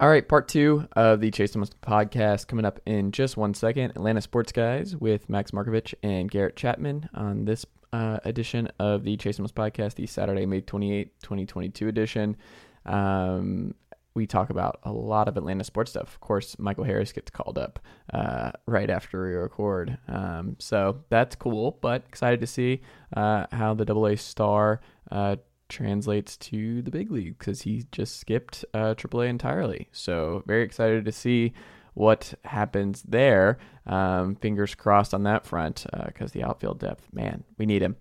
All right, part two of the Chase Thomas podcast coming up in just one second. Atlanta Sports Guys with Max Marcovitch and Garrett Chapman on this uh, edition of the Chase Thomas podcast, the Saturday, May 28, 2022 edition. Um, we talk about a lot of Atlanta sports stuff. Of course, Michael Harris gets called up uh, right after we record. Um, so that's cool, but excited to see uh, how the AA star uh, translates to the big league because he just skipped uh, AAA entirely. So very excited to see what happens there. Um, fingers crossed on that front because uh, the outfield depth, man, we need him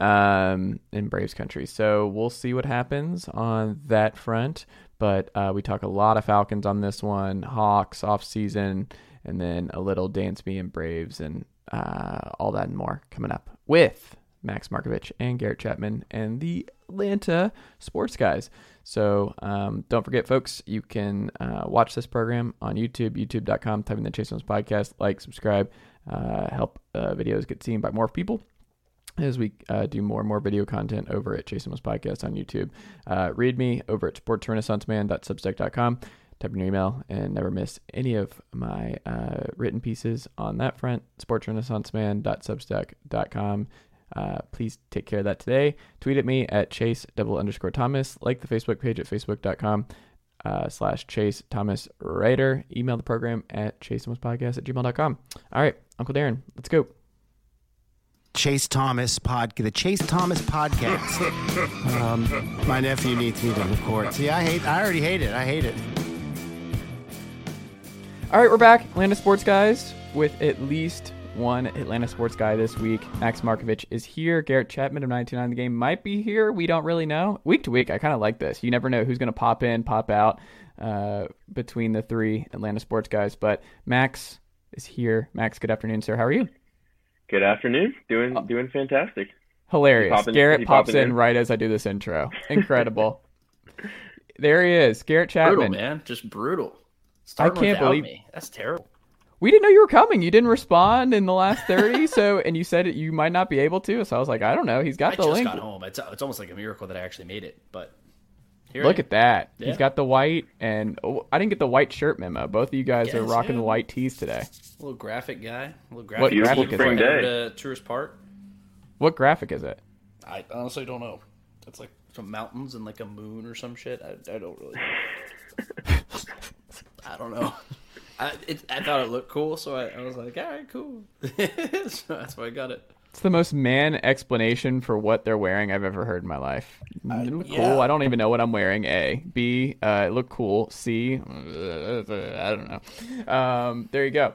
um, in Braves country. So we'll see what happens on that front. But uh, we talk a lot of Falcons on this one, Hawks off season, and then a little Dansby and Braves and uh, all that and more coming up with Max Marcovitch and Garrett Chapman and the Atlanta Sports Guys. So um, don't forget, folks, you can uh, watch this program on YouTube, youtube.com, type in the Chase Thomas podcast, like, subscribe, uh, help uh, videos get seen by more people as we uh, do more and more video content over at Chase Thomas Podcast on YouTube. Uh, read me over at sportsrenaissanceman.substack.com. Type in your email and never miss any of my uh, written pieces on that front. sportsrenaissanceman.substack.com. Uh, please take care of that today. Tweet at me at chase double underscore Thomas. Like the Facebook page at facebook.com uh, slash chase Thomas writer. Email the program at chase Thomas podcast at gmail.com. All right, Uncle Darren, let's go. Chase Thomas pod, the Chase Thomas podcast. um, my nephew needs me to record. See, I hate. I already hate it. I hate it. All right, we're back, Atlanta Sports Guys, with at least one Atlanta sports guy this week. Max Marcovitch is here. Garrett Chapman of 99 The Game might be here. We don't really know. Week to week, I kind of like this. You never know who's going to pop in, pop out uh, between the three Atlanta sports guys. But Max is here. Max, good afternoon, sir. How are you? Good afternoon. Doing Uh, doing fantastic. Hilarious. Popping- Garrett he pops in in? right as I do this intro. Incredible. there he is, Garrett Chapman. brutal, man. Just brutal. Starting can't believe- me. That's terrible. We didn't know you were coming. You didn't respond in the last 30, so and you said it, you might not be able to. So I was like, I don't know. He's got the I the just link. got home. It's, it's almost like a miracle that I actually made it. But here Look at that. Yeah. He's got the white, and oh, I didn't get the white shirt memo. Both of you guys are rocking the white tees today. a little graphic guy. A little graphic. What graphic is it? To Tourist Park. What graphic is it? I honestly don't know. It's like some mountains and like a moon or some shit. I, I don't really. I don't know. I it, I thought it looked cool, so I, I was like, all right, cool. so that's why I got it. It's the most man explanation for what they're wearing I've ever heard in my life. It look yeah. cool. I don't even know what I'm wearing. A. B. Uh, it looked cool. C. uh, I don't know. Um, there you go.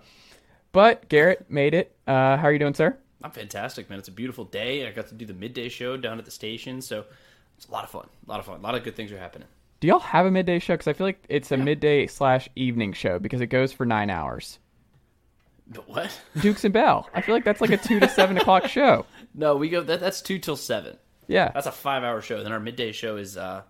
But Garrett made it. Uh, how are you doing, sir? I'm fantastic, man. It's a beautiful day. I got to do the midday show down at the station, so it's a lot of fun. A lot of fun. A lot of good things are happening. Do y'all have a midday show? Because I feel like it's a midday slash evening show because it goes for nine hours. What? Dukes and Bell. I feel like that's like a two to seven o'clock show. No, we go. That, that's two till seven. Yeah, That's a five-hour show. Then our midday show is, uh,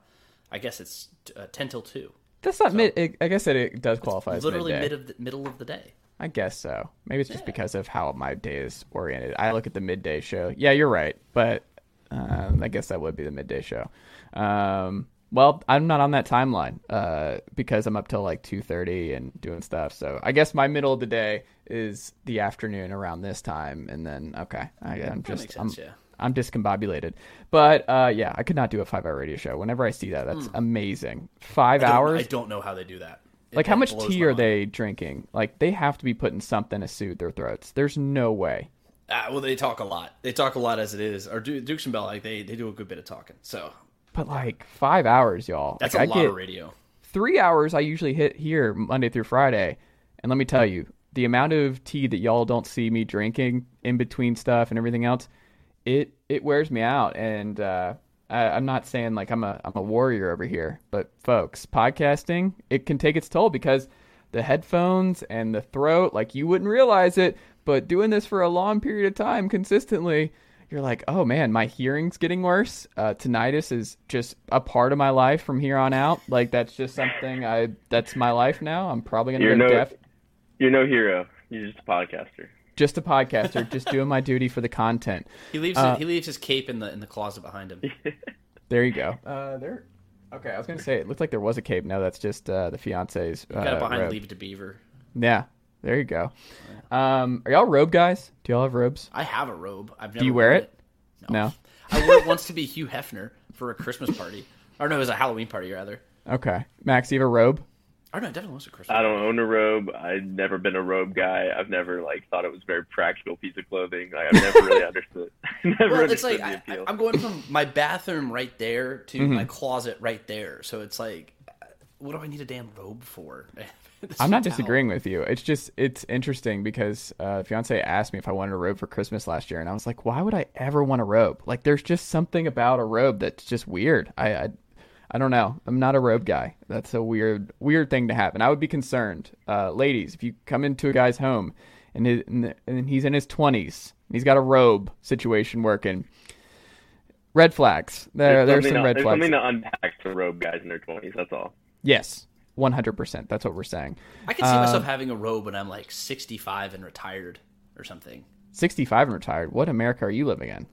I guess it's uh, ten till two. that's not mid. It, I guess that it does qualify as Literally mid of the, middle of the day. I guess so. Maybe it's just because of how my day is oriented. I look at the midday show. Yeah, you're right, but um, I guess that would be the midday show. Um, well, I'm not on that timeline uh, because I'm up till like two thirty and doing stuff. So I guess my middle of the day is the afternoon around this time, and then okay, I, I'm just sense. I'm, yeah. I'm discombobulated. But uh, yeah, I could not do a five hour radio show. Whenever I see that, that's amazing. Five. I hours. I don't know how they do that. It- Like how much tea are mind. they drinking? Like they have to be putting something to soothe their throats. There's no way. Ah, well, they talk a lot. They talk a lot as it is. Or Du- Dukes and Bell, like they, they do a good bit of talking. So But like five hours, y'all. that's like, a I lot get of radio. three hours. I usually hit here Monday through Friday, and let me tell you, the amount of tea that y'all don't see me drinking in between stuff and everything else, it it wears me out. And uh, I, I'm not saying like I'm a I'm a warrior over here, but folks, podcasting it can take its toll because the headphones and the throat, like you wouldn't realize it, but doing this for a long period of time consistently, you're like, oh man, my hearing's getting worse. Uh, tinnitus is just a part of my life from here on out. Like that's just something I that's my life now. I'm probably gonna You're go no deaf. you're no hero. You're just a podcaster. Just a podcaster, just doing my duty for the content. He leaves Uh, he leaves his cape in the in the closet behind him. There you go. Uh, there. Okay, I was gonna say it looked like there was a cape. No, that's just uh, the fiance's. Uh, Got it behind robe. Leave It to Beaver. Yeah, there you go. Um, are y'all robe guys? Do y'all have robes? I have a robe. I've never Do you wear worn it? No. I wore it once to be Hugh Hefner for a Christmas party. Or no, it was a Halloween party rather. Okay, Max, do you have a robe? Or no, it definitely was a Christmas. I don't own a robe. I've never been a robe guy. I've never like thought it was a very practical piece of clothing. Like, I've never really understood. never Well, it's understood like the I, appeal. I'm going from my bathroom right there to Mm-hmm. my closet right there. So it's like, what do I need a damn robe for? I'm not so disagreeing with you. It's just it's interesting because uh, fiance asked me if I wanted a robe for Christmas last year, and I was like, why would I ever want a robe? Like, there's just something about a robe that's just weird. I, I I don't know. I'm not a robe guy. That's a weird weird thing to have, and I would be concerned, uh, ladies, if you come into a guy's home and his, and he's in his 20s, and he's got a robe situation working. Red flags. There, there's, something some to- red there's flags. something to unpack for robe guys in their 20s. That's all. Yes, 100%. That's what we're saying. I can see Uh, myself having a robe when I'm like 65 and retired or something. 65 and retired. What America are you living in?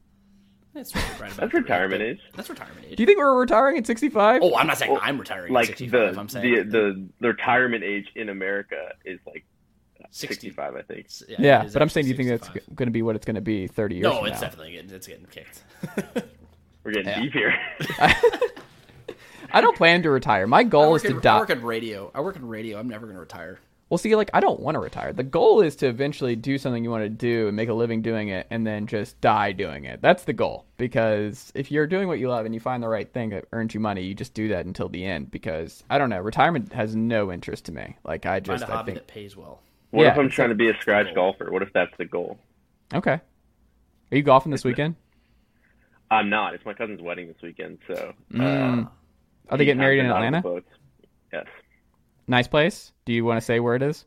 That's right, right That's retirement age. That's retirement age. Do you think we're retiring at 65? oh, I'm not saying I'm retiring Like at 65. the I'm the, saying the the retirement age in America is like 60. 65, I think. yeah, it is but I'm saying, do you actually think that's 65. going to be what it's going to be 30 years No, from it's now? definitely getting, it's getting kicked. We're getting Yeah. deep here. I don't plan to retire. My goal is to in, I work in radio. I work in radio. I'm never going to retire. Well, see, like I don't want to retire. The goal is to eventually do something you want to do and make a living doing it, and then just die doing it. That's the goal. Because if you're doing what you love and you find the right thing that earns you money, you just do that until the end. Because I don't know, retirement has no interest to me. Like I Find just, a I hobby think, that pays well. What Yeah, if I'm it's trying to be a scratch goal. golfer? What if that's the goal? okay. Are you golfing this weekend? I'm not. It's my cousin's wedding this weekend, so. Mm. Are they getting married in Atlanta? Yes. Nice place. Do you want to say where it is?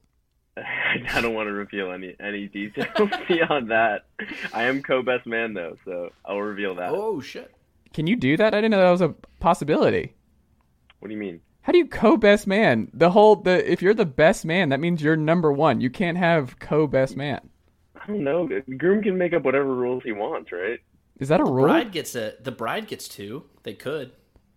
I don't want to reveal any any details beyond that. I am co-best man though, so I'll reveal that. Oh, shit. Can you do that? I didn't know that was a possibility. What do you mean? How do you co best man? The whole the if you're the best man, that means you're number one. You can't have co best man. I don't know. Groom can make up whatever rules he wants, right? Is that a rule? Bride gets a. The bride gets two. They could.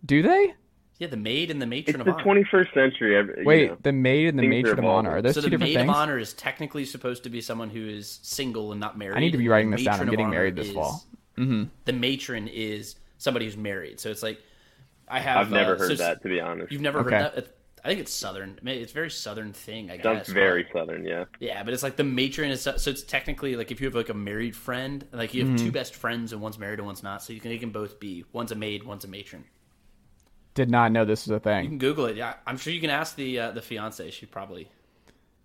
Do they? Yeah, the maid and the matron It's of the honor. 21st century. every- you Wait, know. the maid and the matron of honor. Are evolving. those so two the different maid things? of honor is technically supposed to be someone who is single and not married. I need to be writing this down. I'm getting married this is- fall. Mm-hmm. The matron is somebody who's married. So it's like I have. I've never uh, heard so that to be honest. You've never Okay. heard that. I think it's southern. It's a very southern thing. I Sounds guess. very but- southern, yeah. Yeah, but it's like the matron is so so it's technically like if you have like a married friend, like you have Mm-hmm. two best friends and one's married and one's not, so you can they can both be one's a maid, one's a matron. Did not know this was a thing. You can Google it. Yeah, I'm sure you can ask the uh, the fiance. She probably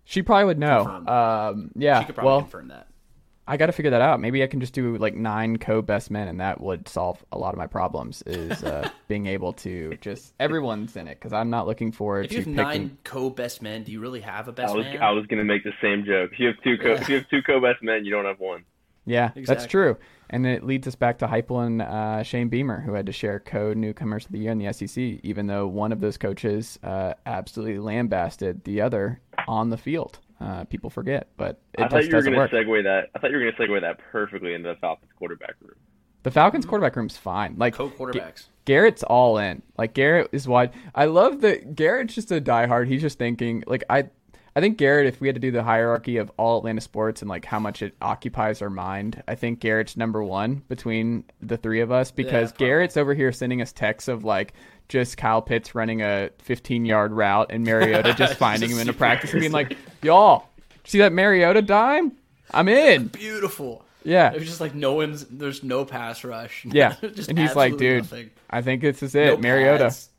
She probably would know. Um, yeah. she could probably Well, confirm that. I got to figure that out. Maybe I can just do like nine co best men, and that would solve a lot of my problems. Is uh, being able to just everyone's in it because I'm not looking forward If to you have picking. nine co best men, do you really have a best I was man? I was gonna make the same joke. If you have two co if you have two co-best men, you don't have one. Yeah, that's true. And it leads us back to Heupel and uh, Shane Beamer, who had to share co newcomers of the year in the SEC, even though one of those coaches uh, absolutely lambasted the other on the field. Uh, people forget, but it I thought just you were gonna segue that. I thought you were gonna segue that perfectly into the Falcons quarterback room. the Falcons quarterback room's fine. Like co quarterbacks. Garrett's all in. Like Garrett is wide. I love that Garrett's just a diehard. He's just thinking like I I think Garrett, if we had to do the hierarchy of all Atlanta sports and like how much it occupies our mind, I think Garrett's number one between the three of us because probably. Garrett's over here sending us texts of like just Kyle Pitts running a 15 yard route and Mariota just finding him in a practice and being like, y'all, see that Mariota dime? I'm in. Beautiful. Yeah. It was just like no one's. There's no pass rush. Yeah. just and he's like, dude, nothing. I think this is No it. Mariota. pads.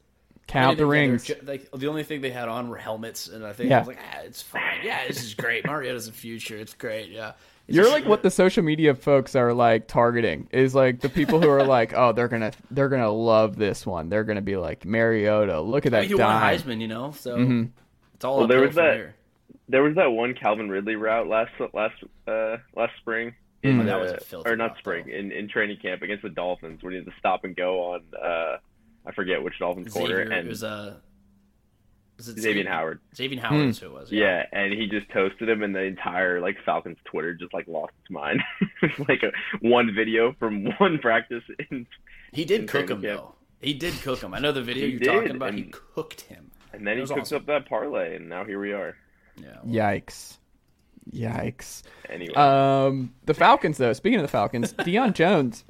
Count the Anything, rings. they're ju- Like the only thing they had on were helmets, and I think Yeah. I was like, ah, it's fine. Yeah, this is great. Mariota's the future. It's great. Yeah. It's You're just- like what the social media folks are like targeting is like the people who are like, oh, they're gonna they're gonna love this one. They're gonna be like Mariota. Look at that he won a dime. Heisman, you know, so Mhm. it's all Well, uphill there was from that- here. There was that one Calvin Ridley route last last uh last spring. Mm. In, That was a filthy or not route, spring though. in, in training camp against the Dolphins when he had to stop and go on uh I forget which Dolphins quarter Xavier, and it was uh, was it Xavier Howard. Xavier Howard Hmm. is who it was. Yeah, and he just toasted him, and the entire like Falcons Twitter just like lost its mind. Like a one video from one practice. In, he did in cook him camp. though. He did cook him. I know the video He you're did, talking about. He cooked him. And then he was cooked awesome. up that parlay, and now here we are. Yeah. Yikes. Yikes. Anyway, Um, the Falcons, though. Speaking of the Falcons, Deion Jones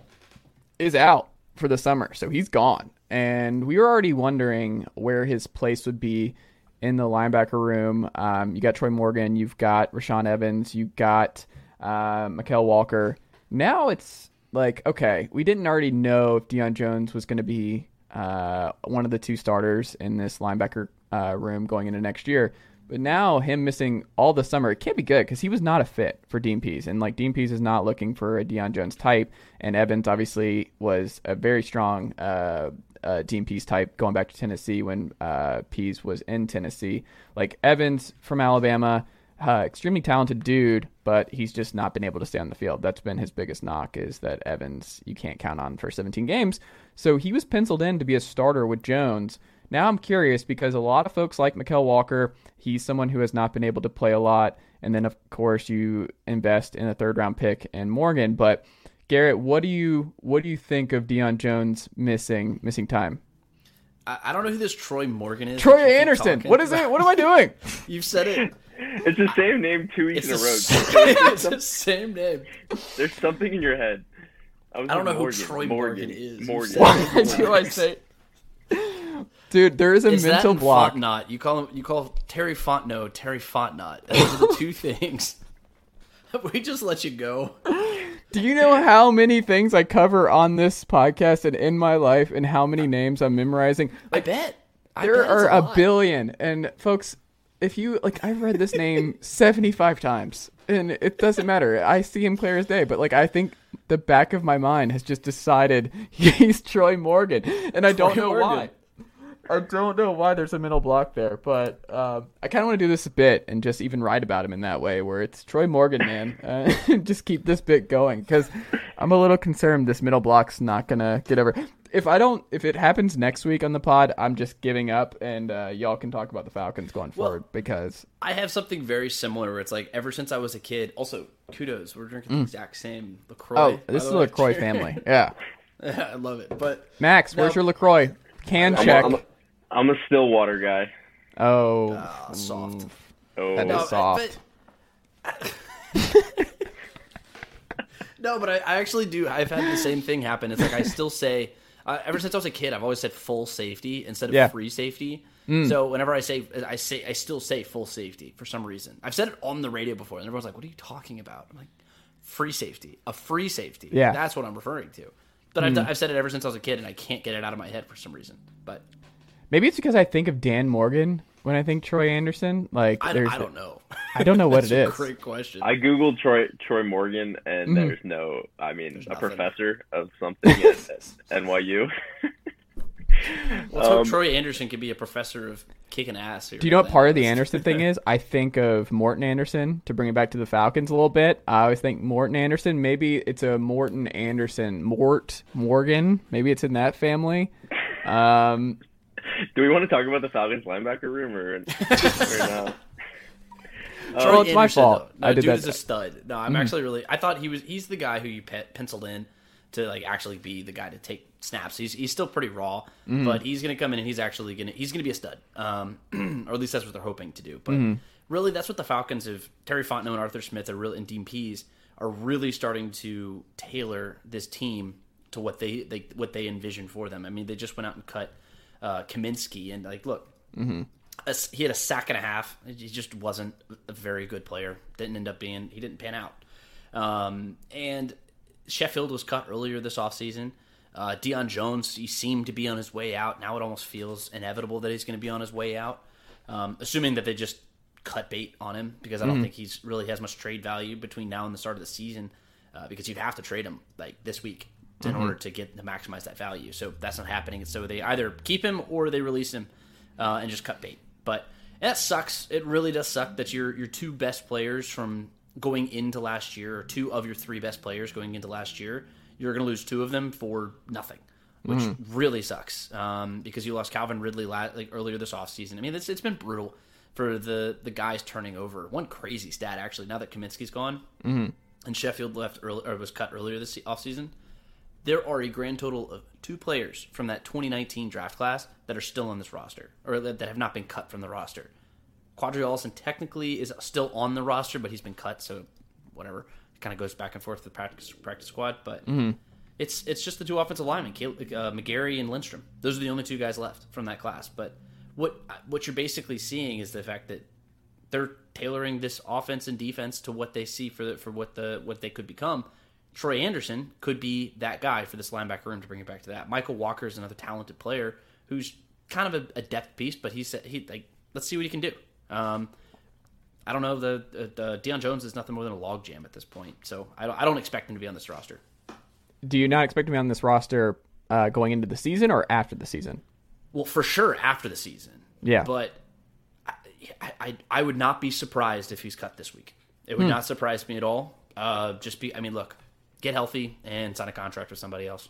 is out for the summer, so he's gone. And we were already wondering where his place would be in the linebacker room. Um, you got Troy Morgan, you've got Rashaan Evans, you got uh, Mykal Walker. Now it's like, okay, we didn't already know if Deion Jones was going to be uh, one of the two starters in this linebacker uh, room going into next year. But now him missing all the summer, it can't be good because he was not a fit for Dean Pees. And like Dean Pees is not looking for a Deion Jones type. And Evans obviously was a very strong uh, uh, Dean Pees type going back to Tennessee when uh, Pees was in Tennessee. Like Evans from Alabama, uh, extremely talented dude, but he's just not been able to stay on the field. That's been his biggest knock is that Evans you can't count on for 17 games. So he was penciled in to be a starter with Jones. Now I'm curious because a lot of folks like Mykal Walker, he's someone who has not been able to play a lot, and then of course you invest in a third round pick in Morgan. But Garrett, what do you what do you think of Deion Jones missing missing time? I, I don't know who this Troy Morgan is. Troy that you keep Anderson, what is it? What am I doing? You've said it. it's the same name two weeks It's in a row. same, it's the same name. There's something in your head. was I don't like, know who Troy Morgan is. You Morgan. said Why do I say? Dude, there is a Is mental and block. Fontenot? You call him. You call Terry Fontenot Terry Fontenot. Those are the two things. we just let you go. Do you know how many things I cover on this podcast and in my life, and how many names I'm memorizing? I bet. I there bet are it's a, billion and folks if you like i've read this name 75 times and it doesn't matter i see him clear as day but like i think the back of my mind has just decided he's troy morgan and i don't Troy know Morgan. why I don't know why there's a mental block there, but um, I kind of want to do this a bit and just even write about him in that way, where it's Troy Morgan, man. Uh, just keep this bit going because I'm a little concerned this middle block's not gonna get over. If I don't, if it happens next week on the pod, I'm just giving up, and uh, y'all can talk about the Falcons going forward because I have something very similar where it's like ever since I was a kid. Also, kudos. We're drinking the exact same Lacroix. Mm. oh, this is the. Lacroix family. Yeah, I love it. But Max, where's your Lacroix? Can I'm, check. a, I'm, a, I'm a Stillwater guy. oh, uh, soft. Oh, That is No, soft. but- no, but I, I actually do. I've had the same thing happen. It's like I still say, uh, ever since I was a kid, I've always said full safety instead of Yeah. Mm. free safety. So whenever I say, I say, I still say full safety for some reason. I've said it on the radio before, and everyone's like, "What are you talking about?" I'm like, "Free safety, a free safety." Yeah. Mm. that's what I'm referring to. But I've, I've said it ever since I was a kid, and I can't get it out of my head for some reason. But maybe it's because I think of Dan Morgan when I think Troy Anderson. Like, I, I don't know. I don't know what it is. That's a. Great question. I googled Troy Troy Morgan, and Mhm. there's no. I mean, a nothing. professor of something at, at NYU. Let's hope Um, Troy Anderson could be a professor of kicking ass. Here Do you know what part of the Anderson? Anderson thing is? I think of Morten Andersen to bring it back to the Falcons a little bit. I always think Morten Andersen. Maybe it's a Morten Andersen, Mort Morgan. Maybe it's in that family. Um, Do we want to talk about the Falcons linebacker room or, or no? Troy Well, it's my fault. though. No, I did dude that. is a stud. No, I'm mm. actually really. I thought he was. He's the guy who you pe- penciled in to like actually be the guy to take snaps. He's he's still pretty raw, mm. but he's gonna come in and he's actually gonna he's gonna be a stud. Um, or at least that's what they're hoping to do. But mm-hmm. really, that's what the Falcons have. Terry Fontenot and Arthur Smith are really and Dean Pees are really starting to tailor this team to what they, they what they envision for them. I mean, they just went out and cut uh, Cominsky and like look, a s he had a sack and a half. He just wasn't a very good player. Didn't end up being. He didn't pan out. Um, and Sheffield was cut earlier this offseason. Uh, Deion Jones, he seemed to be on his way out. Now it almost feels inevitable that he's going to be on his way out, um, assuming that they just cut bait on him because I don't think he's really has much trade value between now and the start of the season. Uh, because you'd have to trade him like this week in order to get to maximize that value. So that's not happening. So they either keep him or they release him uh, and just cut bait. But that sucks. It really does suck that your your two best players from going into last year, or two of your three best players going into last year, you're going to lose two of them for nothing, which really sucks. Um, because you lost Calvin Ridley la- like earlier this offseason. I mean, it's it's been brutal for the the guys turning over. One crazy stat actually. Now that Cominsky's gone and Sheffield left early or was cut earlier this offseason, there are a grand total of two players from that 2019 draft class that are still on this roster, or that, have not been cut from the roster. Qadree Ollison technically is still on the roster, but he's been cut, so whatever. It kind of goes back and forth with the practice practice squad, but it's it's just the two offensive linemen, uh, McGary and Lindstrom. Those are the only two guys left from that class. But what what you're basically seeing is the fact that they're tailoring this offense and defense to what they see for the, for what the what they could become. Troy Anderson could be that guy for this linebacker room to bring it back to that. Mykal Walker is another talented player who's kind of a, a depth piece, but he's he like let's see what he can do. Um, I don't know. The, the, the Deion Jones is nothing more than a logjam at this point, so I don't, I don't expect him to be on this roster. Do you not expect him to be on this roster uh, going into the season or after the season? Well, for sure after the season. Yeah. But I, I, I would not be surprised if he's cut this week. It would not surprise me at all. Uh, just be, I mean, look, get healthy and sign a contract with somebody else.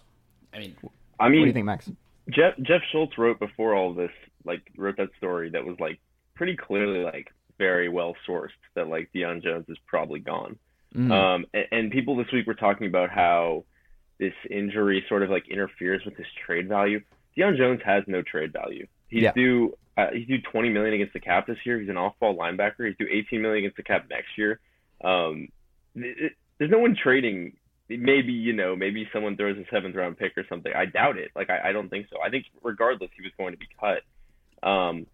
I mean, I What do mean, you think, Max? Jeff Jeff Schultz wrote before all this, like wrote that story that was like pretty clearly like very well sourced that like Deion Jones is probably gone. Um, and, and people this week were talking about how this injury sort of like interferes with his trade value. Deion Jones has no trade value. He's Yeah. due uh, he's due 20 million against the cap this year. He's an off-ball linebacker. He's due 18 million against the cap next year. Um, th- th- there's no one trading. Maybe you know, maybe someone throws a seventh round pick or something. I doubt it. Like I, I don't think so. I think regardless, he was going to be cut. Um,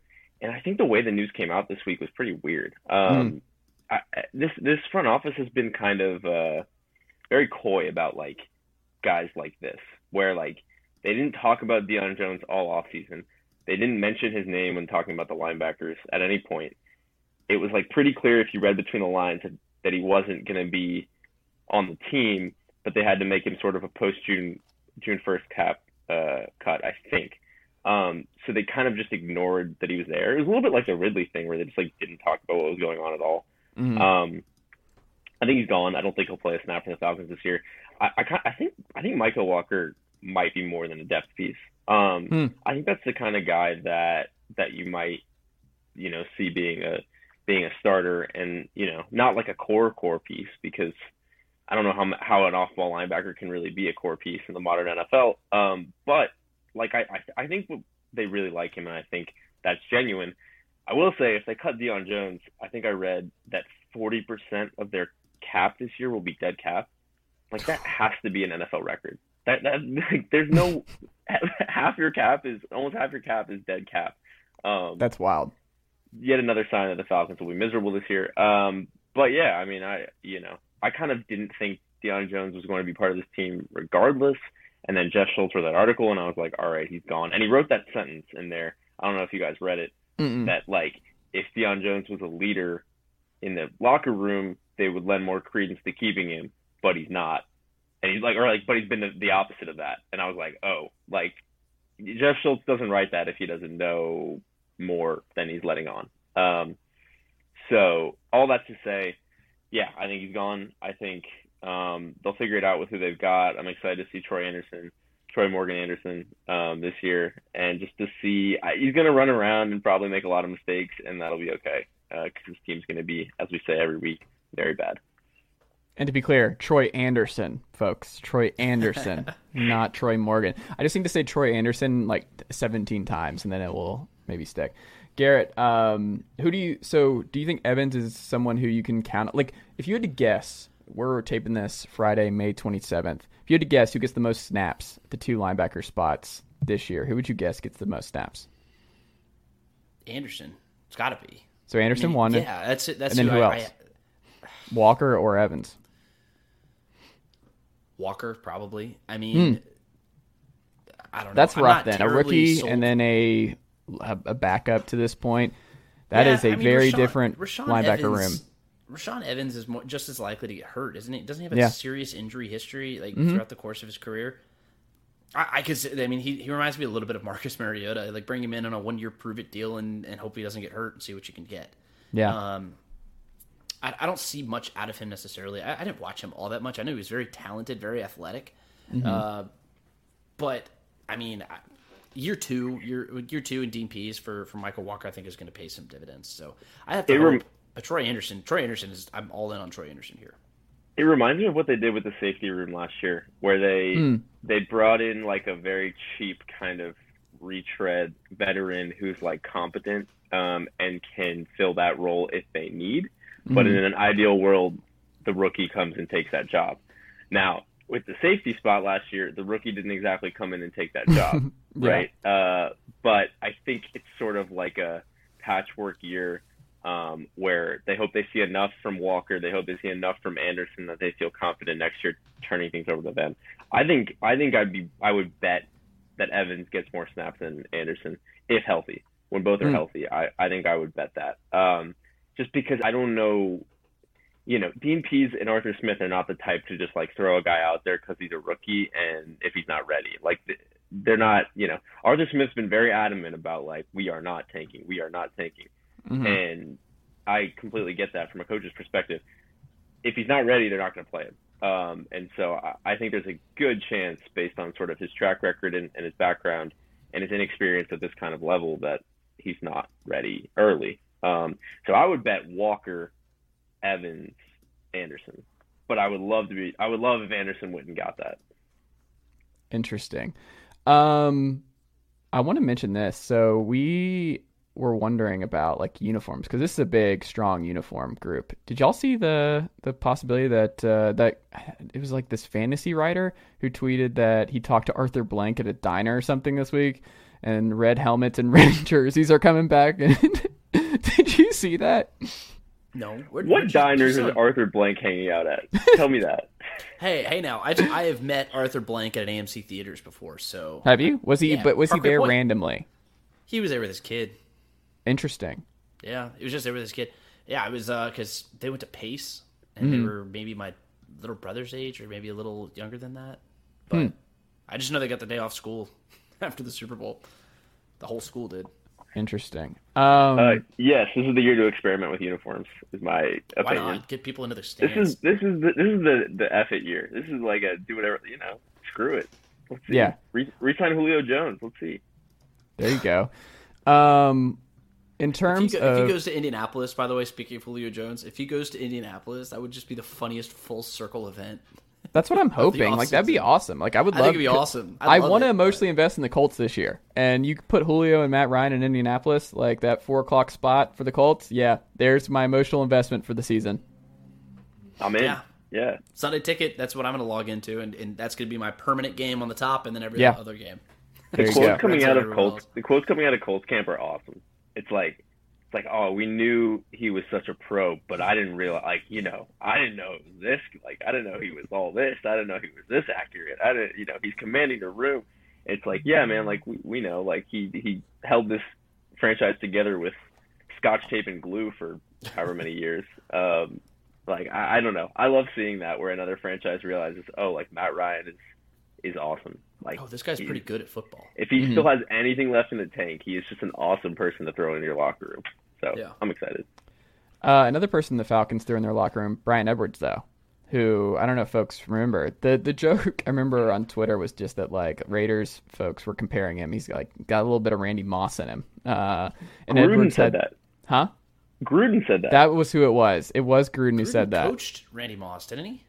and I think the way the news came out this week was pretty weird. Um, I, I- this this front office has been kind of uh, very coy about like guys like this, where like they didn't talk about Deion Jones all off season. They didn't mention his name when talking about the linebackers at any point. It was like pretty clear if you read between the lines that, that he wasn't going to be on the team, but they had to make him sort of a post June June first cap uh, cut, I think. Um, so they kind of just ignored that he was there. It was a little bit like the Ridley thing, where they just like didn't talk about what was going on at all. Um, I think he's gone. I don't think he'll play a snap for the Falcons this year. I, I, I think I think Mykal Walker might be more than a depth piece. Um, Hmm. I think that's the kind of guy that that you might, you know, see being a being a starter, and you know, not like a core core piece because I don't know how how an off ball linebacker can really be a core piece in the modern NFL. Um, but like I I, I think they really like him, and I think that's genuine. I will say, if they cut Deion Jones, I think I read that 40% of their cap this year will be dead cap. Like that has to be an NFL record. That that like, there's no half your cap is almost half your cap is dead cap. Um, That's wild. yet another sign that the Falcons will be miserable this year. Um, but yeah, I mean, I you know, I kind of didn't think Deion Jones was going to be part of this team regardless. And then Jeff Schultz wrote that article, and I was like, all right, he's gone. And he wrote that sentence in there. I don't know if you guys read it. Mm-mm. That like, if Deion Jones was a leader in the locker room, they would lend more credence to keeping him, but he's not. And he's like, or like, but he's been the, the opposite of that. And I was like, oh, like Jeff Schultz doesn't write that if he doesn't know more than he's letting on. Um, so all that to say, yeah, I think he's gone. I think um, they'll figure it out with who they've got. I'm excited to see Troy Anderson, Troy Morgan Anderson um, this year, and just to see I, he's going to run around and probably make a lot of mistakes, and that'll be okay because his team's going to be, as we say every week, very bad. And to be clear, Troy Anderson, folks. Troy Anderson, not Troy Morgan. I just need to say Troy Anderson like 17 times and then it will maybe stick. Garrett, um, who do you so do you think Evans is someone who you can count like if you had to guess, we're taping this Friday, May 27th. If you had to guess who gets the most snaps at the two linebacker spots this year, who would you guess gets the most snaps? Anderson, it's got to be. So Anderson I mean, won, Yeah, that's it. That's and then who I- else? I- Walker or Evans? Walker probably. I mean, I don't know. Hmm. That's I'm rough then. A rookie sold. and then a a backup to this point. That Yeah, is a I mean, very Rashaan- different Rashaan linebacker Evans, room. Rashaan Evans is more, just as likely to get hurt, isn't he? Doesn't he have a Yeah. Mm-hmm. serious injury history like throughout the course of his career? I, I could. say- I mean, he, he reminds me a little bit of Marcus Mariota. Like bring him in on a one year prove it deal and, and hope he doesn't get hurt and see what you can get. Yeah. Um, I, I don't see much out of him necessarily. I, I didn't watch him all that much. I knew he was very talented, very athletic. Mm-hmm. Uh, but I mean, I- year two, year year two and Dean Pees for for Mykal Walker, I think is going to pay some dividends. So I have to rem- hope. But Troy Anderson, Troy Anderson is. I'm all in on Troy Anderson here. It reminds me of what they did with the safety room last year, where they Mm. they brought in like a very cheap kind of retread veteran who's like competent um, and can fill that role if they need. But Mhm. in an ideal world, the rookie comes and takes that job. Now, with the safety spot last year, the rookie didn't exactly come in and take that job, Yeah. right? Uh, but I think it's sort of like a patchwork year um, where they hope they see enough from Walker, they hope they see enough from Anderson that they feel confident next year turning things over to them. I think I think I'd be I would bet that Evans gets more snaps than Anderson if healthy. When both are Mm. healthy, I, I think I would bet that. Um, just because I don't know, you know, Dean Pees and Arthur Smith are not the type to just like throw a guy out there because he's a rookie and if he's not ready, like they're not. You know, Arthur Smith's been very adamant about like we are not tanking, we are not tanking, Mhm. and I completely get that from a coach's perspective. If he's not ready, they're not going to play him. Um, and so I, I think there's a good chance, based on sort of his track record and, and his background and his inexperience at this kind of level, that he's not ready early. Um, so I would bet Walker, Evans, Anderson. But I would love to be. I would love if Anderson and got that. Interesting. Um, I want to mention this. So we were wondering about like uniforms because this is a big, strong uniform group. Did y'all see the the possibility that uh, that it was like this fantasy writer who tweeted that he talked to Arthur Blank at a diner or something this week, and red helmets and red jerseys are coming back. And did you see that? No. Where, What where'd diners you is saw- Arthur Blank hanging out at? Tell me that. Hey, hey, now I, I have met Arthur Blank at an AMC theaters before, so Have you? Was he? Yeah, but was he there Point. randomly? he was there with his kid. Interesting. Yeah, he was just there with his kid. Yeah, it was uh, because they went to Pace, and they hmm. were maybe my little brother's age, or maybe a little younger than that. But hmm. I just know they got the day off school after the Super Bowl. The whole school did. Interesting. Um, Uh, yes, this is the year to experiment with uniforms. Is my Why opinion. not get people into their stands? This is this is the, this is the the F it year. This is like a do whatever you know. Screw it. Let's see. Yeah. Re- resign Julio Jones. Let's see. There you go. Um, in terms he, go, if he goes to Indianapolis, by the way, speaking of Julio Jones, if he goes to Indianapolis, that would just be the funniest full circle event. That's what I'm hoping. Like that'd be awesome. Like I would I love. think it'd be awesome. I'd I want to it, emotionally invest in the Colts this year, and you could put Julio and Matt Ryan in Indianapolis, like that four o'clock spot for the Colts. Yeah, there's my emotional investment for the season. I'm in. Yeah. Yeah. Sunday ticket, that's what I'm going to log into, and, and that's going to be my permanent game on the top, and then every Yeah. other game. There you quotes go. coming That's out of Colts. else. The quotes coming out of Colts camp are awesome. It's like it's like oh we knew he was such a pro, but I didn't realize like you know I didn't know this like I didn't know he was all this. I didn't know he was this accurate. I didn't you know he's commanding the room. It's like yeah man like we we know like he he held this franchise together with scotch tape and glue for however many years. Um, like I, I don't know. I love seeing that where another franchise realizes oh like Matt Ryan is is awesome. Like Oh, this guy's he- pretty good at football. if he Mhm. still has anything left in the tank, he is just an awesome person to throw in your locker room. So Yeah. I'm excited. Uh, another person the Falcons threw in their locker room, Bryan Edwards, though, who I don't know if folks remember. The the joke I remember on Twitter was just that like Raiders folks were comparing him. He's like got a little bit of Randy Moss in him. Uh, and Gruden Edwards said had, that. huh? Gruden said that. That was who it was. It was Gruden who said that. coached Randy Moss, didn't he?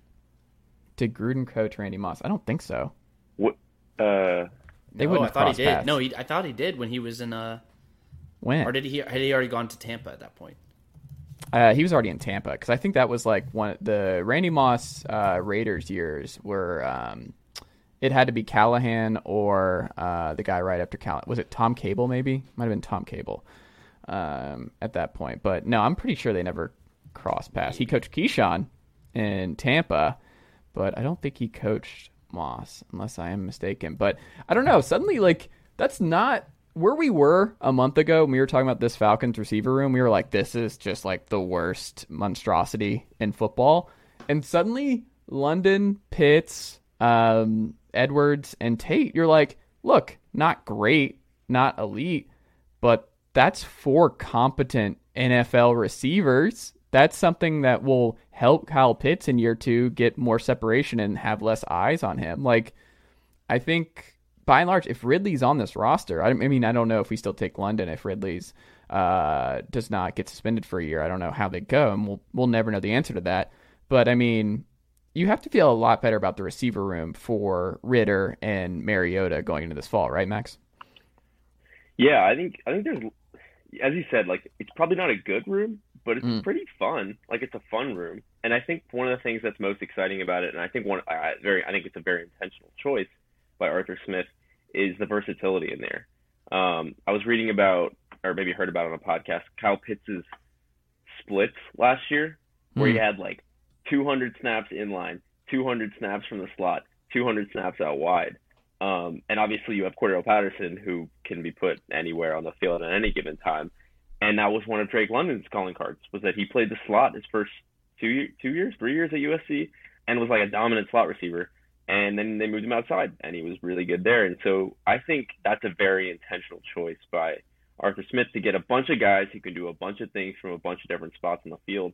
Did Gruden coach Randy Moss? I don't think so. What? Uh, They no, wouldn't I have thought he did. paths. No, he, I thought he did when he was in. Uh, when? or did he? Had he already gone to Tampa at that point? Uh, he was already in Tampa because I think that was like one the Randy Moss uh, Raiders years were. Um, it had to be Callahan or uh, the guy right after Callahan. Was it Tom Cable? Maybe might have been Tom Cable um, at that point. But no, I'm pretty sure they never crossed paths. He coached Keyshawn in Tampa, but I don't think he coached Moss, unless I am mistaken. But I don't know. Suddenly, like that's not where we were a month ago. We were talking about this Falcons receiver room. We were like, this is just like the worst monstrosity in football. And suddenly, London, Pitts, um, Edwards, and Tate. You're like, look, not great, not elite, but that's four competent NFL receivers. That's something that will help Kyle Pitts in year two get more separation and have less eyes on him. Like, I think by and large, if Ridley's on this roster, I, mean, I don't know if we still take London if Ridley's uh, does not get suspended for a year. I don't know how they go, and we'll we'll never know the answer to that. But I mean, you have to feel a lot better about the receiver room for Ridder and Mariota going into this fall, right, Max? Yeah, I think I think there's, as you said, like it's probably not a good room, but it's Mm. pretty fun. Like it's a fun room, and I think one of the things that's most exciting about it, and I think one I, very I think it's a very intentional choice by Arthur Smith, is the versatility in there. Um, I was reading about, or maybe heard about on a podcast, Kyle Pitts's splits last year, where he Mm. had like 200 snaps in line, 200 snaps from the slot, 200 snaps out wide. Um, and obviously, you have Cordarrelle Patterson, who can be put anywhere on the field at any given time. And that was one of Drake London's calling cards, was that he played the slot his first two two years, three years at USC, and was like a dominant slot receiver. And then they moved him outside, and he was really good there. And so I think that's a very intentional choice by Arthur Smith to get a bunch of guys who can do a bunch of things from a bunch of different spots in the field.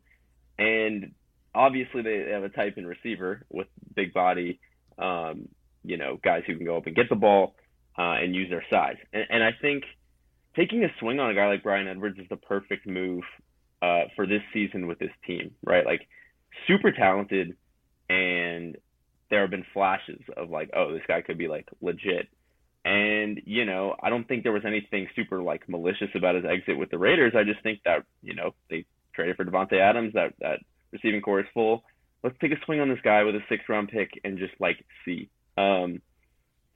And obviously, they have a type in receiver with big body, um, you know, guys who can go up and get the ball uh, and use their size. And, and I think taking a swing on a guy like Bryan Edwards is the perfect move uh, for this season with this team, right? Like, super talented, and there have been flashes of like, oh, this guy could be like legit. And, you know, I don't think there was anything super like malicious about his exit with the Raiders. I just think that, you know, they traded for Davante Adams, that that receiving core is full. Let's take a swing on this guy with a six round pick and just like see. Um,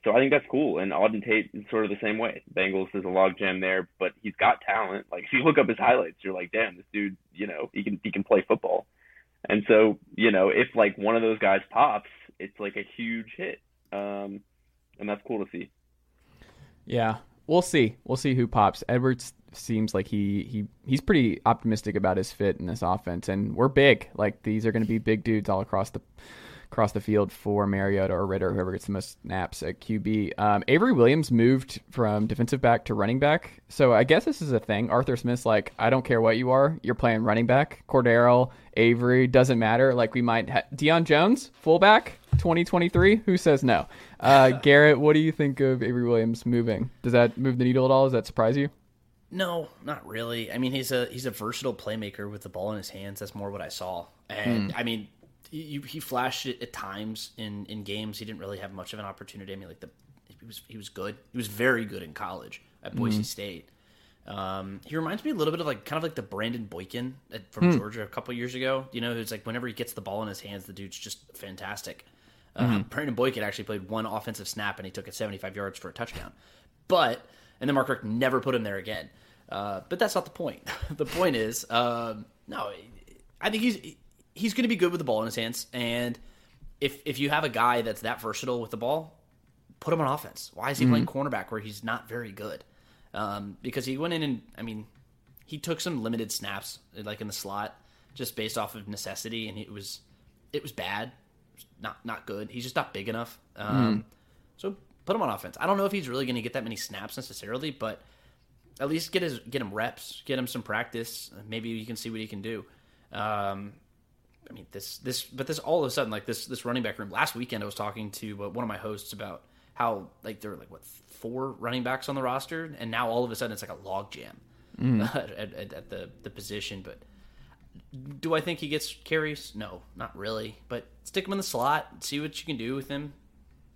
so I think that's cool. And Auden Tate is sort of the same way. Bengals is a logjam there, but he's got talent. Like if you look up his highlights, you're like, damn, this dude, you know, he can he can play football. And so, you know, if like one of those guys pops, it's like a huge hit. Um, and that's cool to see. Yeah, we'll see. We'll see who pops. Edwards seems like he he he's pretty optimistic about his fit in this offense, and we're big. Like these are going to be big dudes all across the across the field for Mariota or Ridder, whoever gets the most snaps at QB. Um, Avery Williams moved from defensive back to running back, so I guess this is a thing. Arthur Smith's like, I don't care what you are, you're playing running back. Cordero, Avery, doesn't matter. Like we might ha- Deion Jones, fullback, 2023. Who says no? Uh, Garrett, what do you think of Avery Williams moving? Does that move the needle at all? Does that surprise you? No, not really. I mean, he's a he's a versatile playmaker with the ball in his hands. That's more what I saw. And I mean, he, he flashed it at times in in games. He didn't really have much of an opportunity. I mean, like the he was he was good. He was very good in college at Boise State. Um, he reminds me a little bit of like kind of like the Brandon Boykin at, from Georgia a couple years ago. You know, it's like whenever he gets the ball in his hands, the dude's just fantastic. Uh, Brandon Boykin actually played one offensive snap and he took it 75 yards for a touchdown. But and then Mark Richt never put him there again. Uh, but that's not the point. the point is, um, no, I think he's he's going to be good with the ball in his hands. And if if you have a guy that's that versatile with the ball, put him on offense. Why is he playing cornerback where he's not very good? Um, because he went in and I mean, he took some limited snaps like in the slot just based off of necessity, and it was it was bad, not not good. He's just not big enough. Um, So put him on offense. I don't know if he's really going to get that many snaps necessarily, but at least get his get him reps, get him some practice. Maybe you can see what he can do. Um, I mean, this this, but this all of a sudden, like this this running back room. Last weekend, I was talking to uh, one of my hosts about how like there were like what four running backs on the roster, and now all of a sudden it's like a log jam at, at, at the the position. But do I think he gets carries? No, not really. But stick him in the slot, see what you can do with him.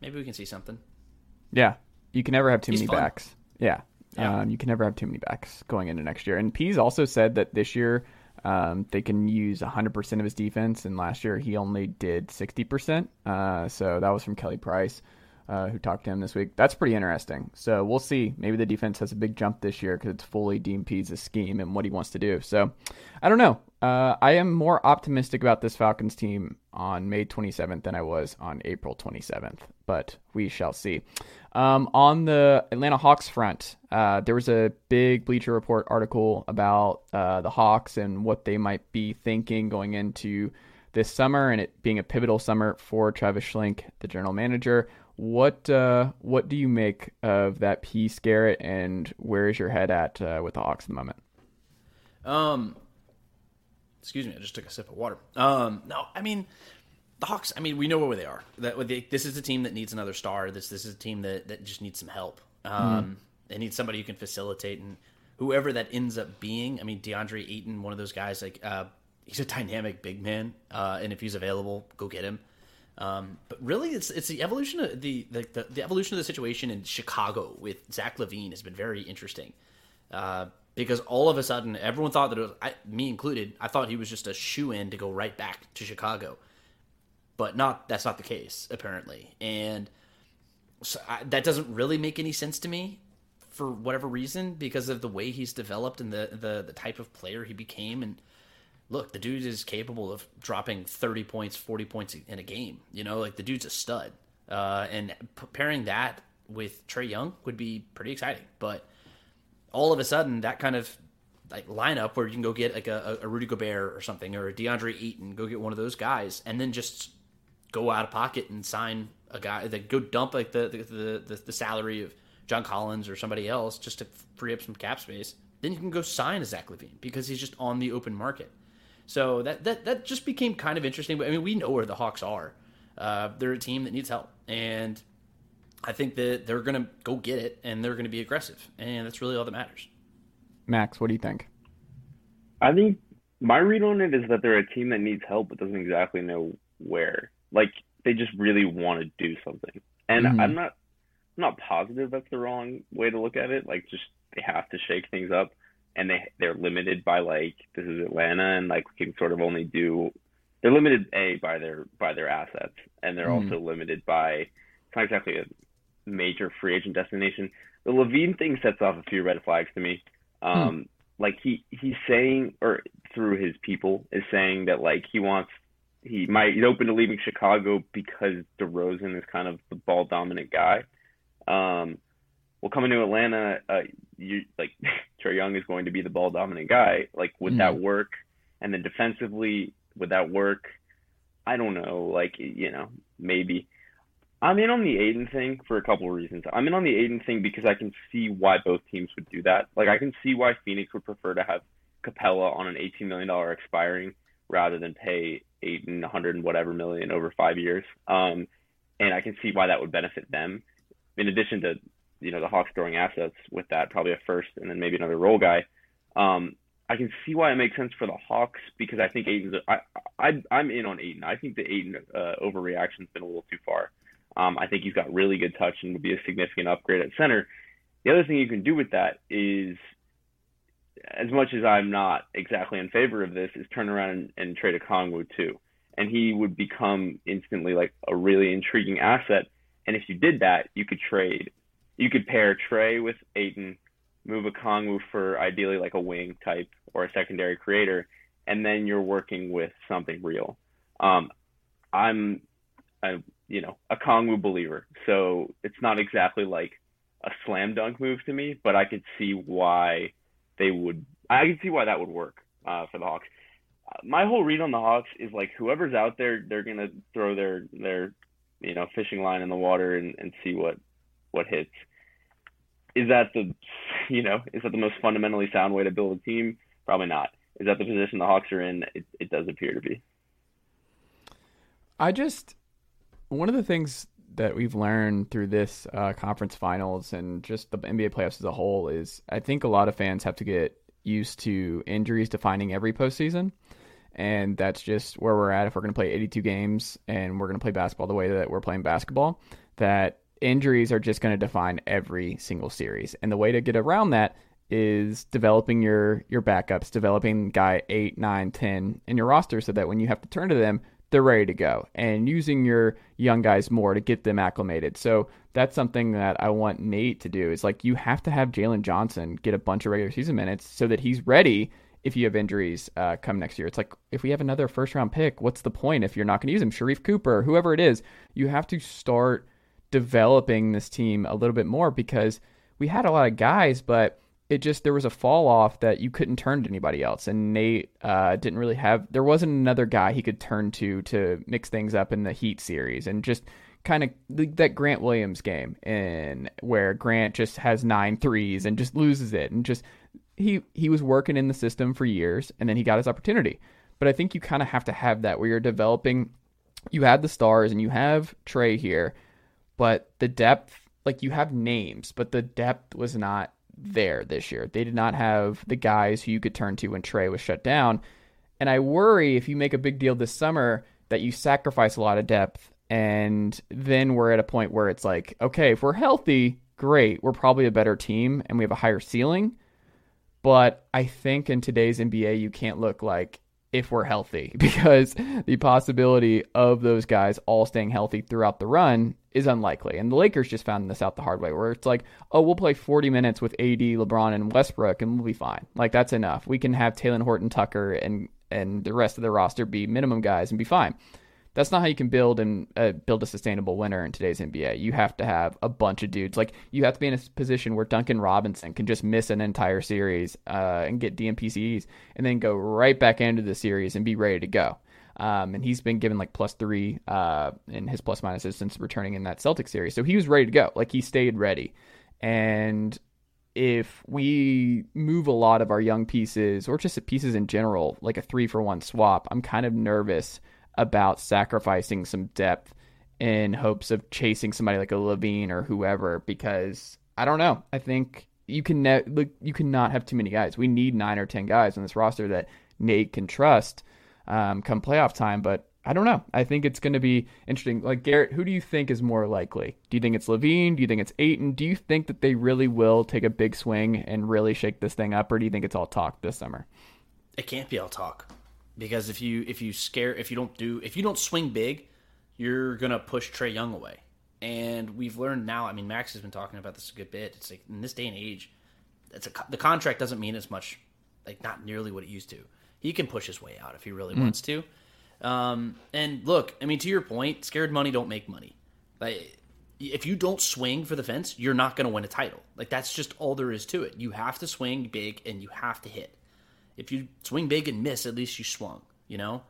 Maybe we can see something. Yeah, you can never have too He's many fun. backs. Yeah, Yeah. Um, you can never have too many backs going into next year. And Pees also said that this year um, they can use 100% of his defense, and last year he only did 60%. Uh, so that was from Kelly Price, uh, who talked to him this week. That's pretty interesting. So we'll see. Maybe the defense has a big jump this year because it's fully DMP's scheme and what he wants to do. So I don't know. Uh, I am more optimistic about this Falcons team on May 27th than I was on April 27th, but we shall see. Um, on the Atlanta Hawks front, uh, there was a big Bleacher Report article about uh, the Hawks and what they might be thinking going into this summer, and it being a pivotal summer for Travis Schlenk, the general manager. What uh, what do you make of that piece, Garrett? And where is your head at uh, with the Hawks at the moment? Um, excuse me, I just took a sip of water. Um, no, I mean the Hawks. I mean, we know where they are. That they, this is a team that needs another star. This this is a team that that just needs some help. Um, they need somebody who can facilitate and whoever that ends up being. I mean, Deandre Ayton, one of those guys. Like, uh, he's a dynamic big man, uh, and if he's available, go get him. Um, but really, it's it's the evolution of the, the, the the evolution of the situation in Chicago with Zach LaVine has been very interesting. Uh, because all of a sudden, everyone thought that it was I, me included. I thought he was just a shoe in to go right back to Chicago, but not. That's not the case apparently, and so I, that doesn't really make any sense to me for whatever reason because of the way he's developed and the the, the type of player he became and look, the dude is capable of dropping 30 points, 40 points in a game. You know, like the dude's a stud. Uh, and pairing that with Trae Young would be pretty exciting. But all of a sudden, that kind of like lineup where you can go get like a, a Rudy Gobert or something or a DeAndre Ayton, go get one of those guys, and then just go out of pocket and sign a guy that go dump like the the, the the salary of John Collins or somebody else just to free up some cap space. Then you can go sign a Zach LaVine because he's just on the open market. So that that that just became kind of interesting. But I mean, we know where the Hawks are. Uh, they're a team that needs help, and I think that they're going to go get it, and they're going to be aggressive, and that's really all that matters. Max, what do you think? I think my read on it is that they're a team that needs help but doesn't exactly know where. Like they just really want to do something, and mm-hmm. I'm not I'm not positive that's the wrong way to look at it. Like just they have to shake things up and they they're limited by like this is Atlanta and like we can sort of only do they're limited a by their by their assets and they're mm. also limited by it's not exactly a major free agent destination. The LaVine thing sets off a few red flags to me. Hmm. Um, mm. Like he he's saying or through his people is saying that like he wants he might he's open to leaving Chicago because DeRozan is kind of the ball dominant guy. Um, well, coming to Atlanta, uh, you like Trae Young is going to be the ball dominant guy. Like, would mm. that work? And then defensively, would that work? I don't know. Like, you know, maybe. I'm in on the Ayton thing for a couple of reasons. I'm in on the Ayton thing because I can see why both teams would do that. Like, I can see why Phoenix would prefer to have Capela on an $18 million expiring rather than pay Ayton 100 and whatever million over five years. Um, and I can see why that would benefit them. In addition to you know the Hawks throwing assets with that, probably a first and then maybe another role guy. Um, I can see why it makes sense for the Hawks because I think Ayton's. I, I I'm in on Ayton. I think the Ayton uh, overreaction's been a little too far. Um, I think he's got really good touch and would be a significant upgrade at center. The other thing you can do with that is, as much as I'm not exactly in favor of this, is turn around and, and trade Okongwu too, and he would become instantly like a really intriguing asset. And if you did that, you could trade you could pair Trae with Ayton, move Okongwu for ideally like a wing type or a secondary creator, and then you're working with something real. Um, I'm, a, you know, Okongwu believer, so it's not exactly like a slam dunk move to me, but I could see why they would. I can see why that would work uh, for the Hawks. My whole read on the Hawks is like whoever's out there, they're gonna throw their their you know fishing line in the water and, and see what what hits. Is that the you know is that the most fundamentally sound way to build a team? Probably not. Is that the position the Hawks are in? It, it does appear to be. I just one of the things that we've learned through this uh, conference finals and just the NBA playoffs as a whole is I think a lot of fans have to get used to injuries defining every postseason. And that's just where we're at. If we're going to play 82 games and we're going to play basketball the way that we're playing basketball, that injuries are just going to define every single series. And the way to get around that is developing your your backups, developing guy 8, 9, 10 in your roster so that when you have to turn to them, they're ready to go and using your young guys more to get them acclimated. So that's something that I want Nate to do is like you have to have Jalen Johnson get a bunch of regular season minutes so that he's ready if you have injuries uh, come next year. It's like if we have another first round pick, what's the point if you're not going to use him? Sharife Cooper, whoever it is, you have to start developing this team a little bit more because we had a lot of guys, but it just there was a fall off that you couldn't turn to anybody else, and Nate uh, didn't really have. There wasn't another guy he could turn to to mix things up in the Heat series, and just kind of that Grant Williams game, and where Grant just has nine threes and just loses it, and just he he was working in the system for years, and then he got his opportunity. But I think you kind of have to have that where you're developing. You have the stars, and you have Trae here but the depth, like you have names, but the depth was not there this year. They did not have the guys who you could turn to when Trae was shut down. And I worry if you make a big deal this summer that you sacrifice a lot of depth And then we're at a point where it's like, okay, if we're healthy, great. We're probably a better team and we have a higher ceiling. But I think in today's NBA, you can't look like if we're healthy because the possibility of those guys all staying healthy throughout the run is unlikely. And the Lakers just found this out the hard way where it's like, oh, we'll play 40 minutes with AD, LeBron, and Westbrook and we'll be fine. Like that's enough. We can have Talen Horton Tucker and and the rest of the roster be minimum guys and be fine. That's not how you can build and uh, build a sustainable winner in today's NBA. You have to have a bunch of dudes. Like you have to be in a position where Duncan Robinson can just miss an entire series uh, and get DNPCs, and then go right back into the series and be ready to go. Um, and he's been given like plus three uh, in his plus minuses since returning in that Celtic series. So he was ready to go. Like he stayed ready. And if we move a lot of our young pieces or just pieces in general, like a three for one swap, I'm kind of nervous about sacrificing some depth in hopes of chasing somebody like a LaVine or whoever because I don't know. I think you can ne- look, you cannot have too many guys. We need nine or ten guys on this roster that Nate can trust um, come playoff time. But I don't know. I think it's going to be interesting. Like Garrett, who do you think is more likely? Do you think it's LaVine? Do you think it's Ayton? Do you think that they really will take a big swing and really shake this thing up, or do you think it's all talk this summer? It can't be all talk because if you if you scare if you don't do if you don't swing big, you're gonna push Trae Young away. And we've learned now. I mean, Max has been talking about this a good bit. It's like in this day and age, it's a the contract doesn't mean as much, like not nearly what it used to. He can push his way out if he really mm. wants to. Um, and look, I mean, to your point, scared money don't make money. Like, if you don't swing for the fence, you're not going to win a title. Like that's just all there is to it. You have to swing big and you have to hit if you swing big and miss, at least you swung. You know,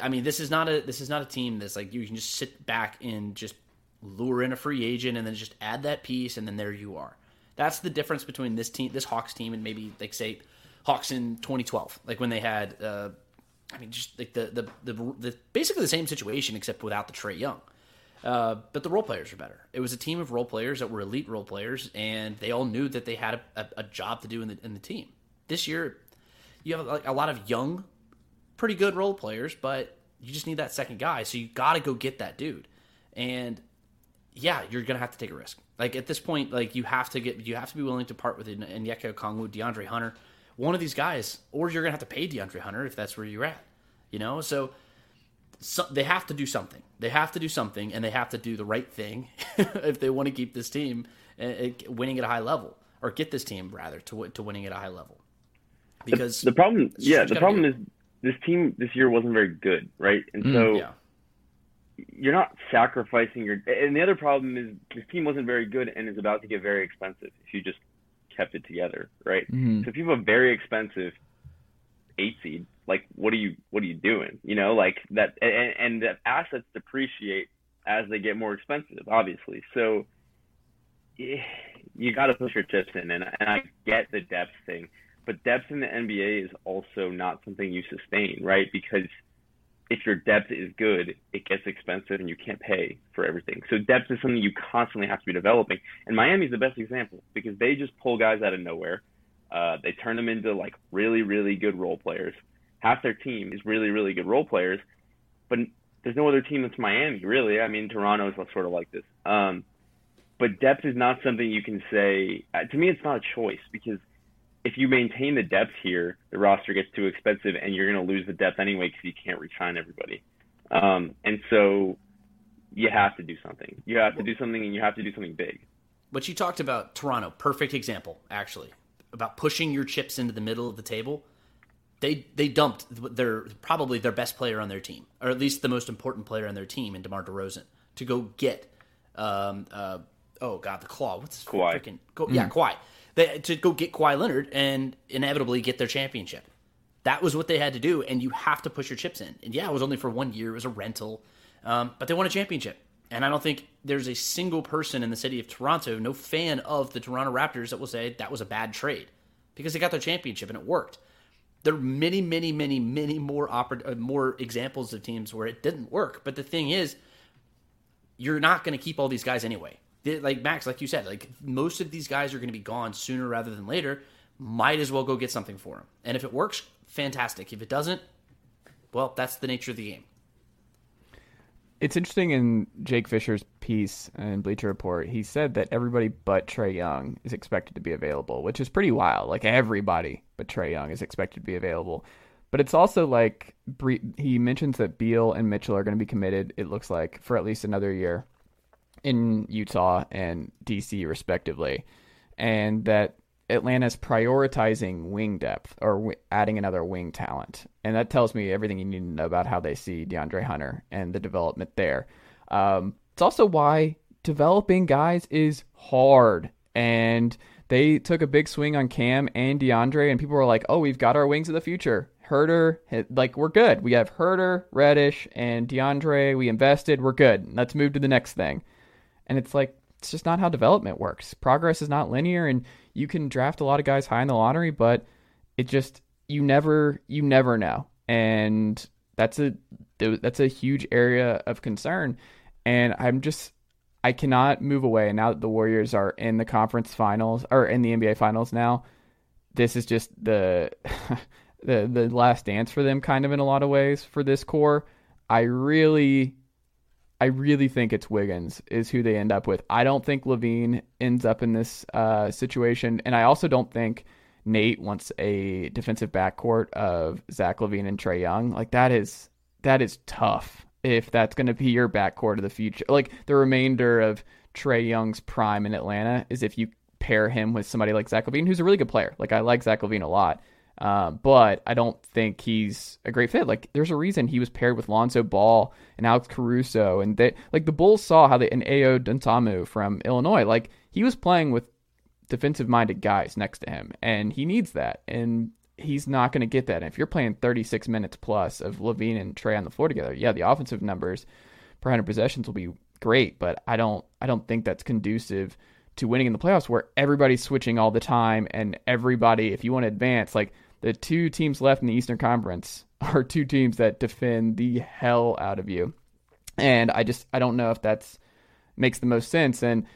I mean, this is not a this is not a team that's like you can just sit back and just lure in a free agent and then just add that piece and then there you are. That's the difference between this team, this Hawks team, and maybe like say Hawks in 2012, like when they had, uh, I mean, just like the, the the the basically the same situation except without the Trae Young. Uh, but the role players are better. It was a team of role players that were elite role players, and they all knew that they had a, a, a job to do in the in the team. This year, you have like a lot of young, pretty good role players, but you just need that second guy. So you got to go get that dude. And yeah, you're gonna have to take a risk. Like at this point, like you have to get, you have to be willing to part with Onyeka Okongwu, DeAndre Hunter, one of these guys, or you're gonna have to pay DeAndre Hunter if that's where you're at. You know, so, so they have to do something. They have to do something, and they have to do the right thing if they want to keep this team uh, winning at a high level, or get this team rather to to winning at a high level because the, the problem, yeah, the problem is this team this year wasn't very good, right? And mm, so yeah. you're not sacrificing your. And the other problem is this team wasn't very good and is about to get very expensive if you just kept it together, right? Mm-hmm. So if you have a very expensive eight seed, like what are you what are you doing? You know, like that, and, and that assets depreciate as they get more expensive, obviously. So you got to push your chips in, and and I get the depth thing but depth in the NBA is also not something you sustain, right? Because if your depth is good, it gets expensive and you can't pay for everything. So depth is something you constantly have to be developing. And Miami's the best example because they just pull guys out of nowhere. Uh, they turn them into like really, really good role players. Half their team is really, really good role players, but there's no other team that's Miami, really. I mean, Toronto is sort of like this. Um, but depth is not something you can say. Uh, to me, it's not a choice because – if you maintain the depth here, the roster gets too expensive, and you're going to lose the depth anyway because you can't resign everybody. Um, and so you have to do something. You have to do something, and you have to do something big. But you talked about Toronto, perfect example, actually, about pushing your chips into the middle of the table. They they dumped their probably their best player on their team, or at least the most important player on their team, in DeMar DeRozan, to go get um, uh, oh god the claw what's Kawhi. freaking go, mm. yeah Kawhi they, to go get Kawhi Leonard and inevitably get their championship. That was what they had to do, and you have to push your chips in. And yeah, it was only for one year; it was a rental, um, but they won a championship. And I don't think there's a single person in the city of Toronto, no fan of the Toronto Raptors, that will say that was a bad trade because they got their championship and it worked. There are many, many, many, many more oper- uh, more examples of teams where it didn't work. But the thing is, you're not going to keep all these guys anyway like Max, like you said, like most of these guys are going to be gone sooner rather than later. Might as well go get something for them. And if it works, fantastic. If it doesn't, well, that's the nature of the game. it's interesting in Jake Fisher's piece in Bleacher Report, he said that everybody but Trae Young is expected to be available, which is pretty wild. Like everybody but Trae Young is expected to be available. But it's also like he mentions that Beal and Mitchell are going to be committed, it looks like, for at least another year in Utah and DC, respectively. And that Atlanta's prioritizing wing depth or w- adding another wing talent. And that tells me everything you need to know about how they see DeAndre Hunter and the development there. Um, it's also why developing guys is hard. And they took a big swing on Cam and DeAndre, and people were like, oh, we've got our wings of the future. Huerter, like, we're good. We have Huerter, Reddish, and DeAndre. We invested. We're good. Let's move to the next thing. And it's like, it's just not how development works. Progress is not linear, and you can draft a lot of guys high in the lottery, but it just you never you never know, and that's a that's a huge area of concern. And I'm just I cannot move away. And now that the Warriors are in the conference finals or in the NBA finals now, this is just the the the last dance for them, kind of in a lot of ways for this core. I really I really think it's Wiggins is who they end up with. I don't think LaVine ends up in this uh, situation, and I also don't think Nate wants a defensive backcourt of Zach LaVine and Trae Young. Like that is that is tough if that's going to be your backcourt of the future. Like the remainder of Trae Young's prime in Atlanta is if you pair him with somebody like Zach LaVine, who's a really good player. Like I like Zach LaVine a lot. Um, but I don't think he's a great fit. Like, there's a reason he was paired with Lonzo Ball and Alex Caruso, and they like the Bulls saw how they and Ayo Dosunmu from Illinois. Like, he was playing with defensive-minded guys next to him, and he needs that, and he's not going to get that. And if you're playing 36 minutes plus of LaVine and Trae on the floor together, yeah, the offensive numbers per hundred possessions will be great, but I don't, I don't think that's conducive to winning in the playoffs where everybody's switching all the time and everybody, if you want to advance, like the two teams left in the Eastern Conference are two teams that defend the hell out of you. And I just I don't know if that's makes the most sense. And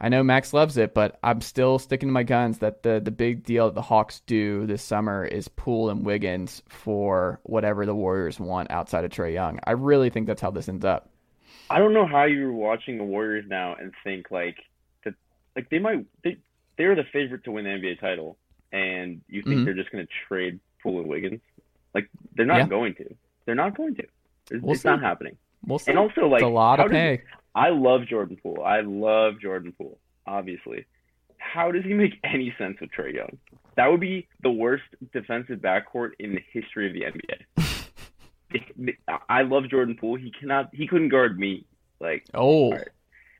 I know Max loves it, but I'm still sticking to my guns that the the big deal that the Hawks do this summer is Poole and Wiggins for whatever the Warriors want outside of Trae Young. I really think that's how this ends up. I don't know how you're watching the Warriors now and think like that like they might they they're the favorite to win the NBA title and you think mm-hmm. they're just going to trade Poole and Wiggins? Like they're not yeah. going to. They're not going to. It's, we'll it's not happening. We'll and also, like it's a lot of pay. Does, I love Jordan Poole. I love Jordan Poole. Obviously, how does he make any sense with Trae Young? That would be the worst defensive backcourt in the history of the NBA. I love Jordan Poole. He cannot. He couldn't guard me. Like oh, right.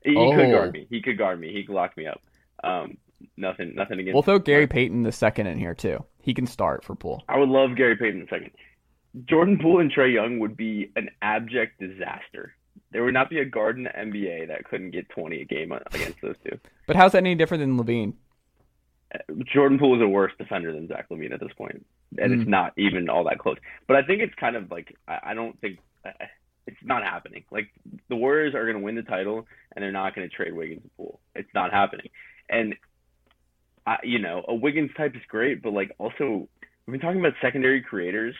he, oh. could guard me. He could guard me. He could lock me up. Um, nothing, nothing against. We'll throw Gary Payton the second in here too. He can start for Poole. I would love Gary Payton the second. Jordan Poole and Trae Young would be an abject disaster. There would not be a guard in the NBA that couldn't get 20 a game against those two. But how's that any different than LaVine? Jordan Poole is a worse defender than Zach LaVine at this point, and mm. it's not even all that close. But I think it's kind of like I, I don't think it's not happening. Like the Warriors are going to win the title, and they're not going to trade Wiggins and Poole. It's not happening. And I, you know, a Wiggins type is great, but like also we've been talking about secondary creators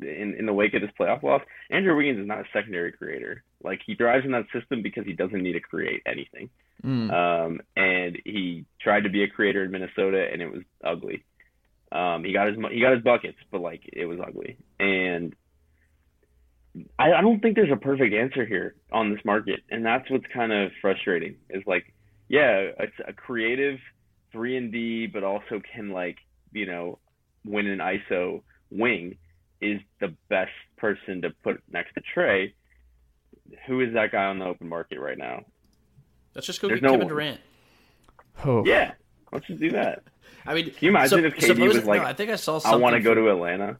in in the wake of this playoff loss. Andrew Wiggins is not a secondary creator. Like he thrives in that system because he doesn't need to create anything. Mm. Um, and he tried to be a creator in Minnesota, and it was ugly. Um, he got his he got his buckets, but like it was ugly. And I, I don't think there's a perfect answer here on this market, and that's what's kind of frustrating. Is like, yeah, it's a creative three and D, but also can like you know win an ISO wing is the best person to put next to Trae. Who is that guy on the open market right now? Let's just go There's get no Kevin Durant. Oh. Yeah, let's just do that. I mean, can you imagine so, if KD was like, no, I think I saw. Something. I want to go to Atlanta.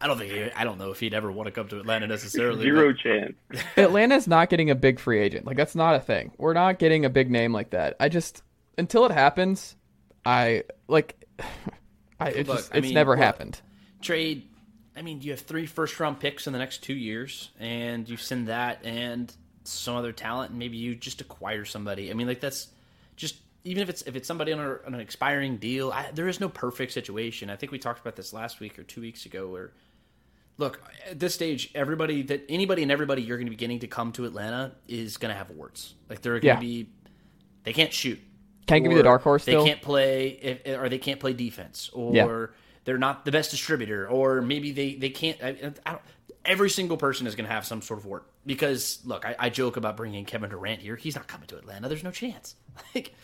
I don't think he, I don't know if he'd ever want to come to Atlanta necessarily. Zero but... chance. Atlanta's not getting a big free agent. Like that's not a thing. We're not getting a big name like that. I just until it happens, I like. I, it Look, just, it's I mean, never happened. Trade. I mean, you have three first round picks in the next two years, and you send that and some other talent, and maybe you just acquire somebody. I mean, like that's just even if it's if it's somebody on, a, on an expiring deal. I, there is no perfect situation. I think we talked about this last week or two weeks ago, where look at this stage, everybody that anybody and everybody you're going to be getting to come to Atlanta is going to have warts. Like they're going to Yeah. be, they can't shoot. Can I give you the dark horse They still? can't play, or they can't play defense, or Yeah. they're not the best distributor, or maybe they they can't. I, I don't, every single person is going to have some sort of wart because look, I, I joke about bringing Kevin Durant here. He's not coming to Atlanta. There's no chance. Like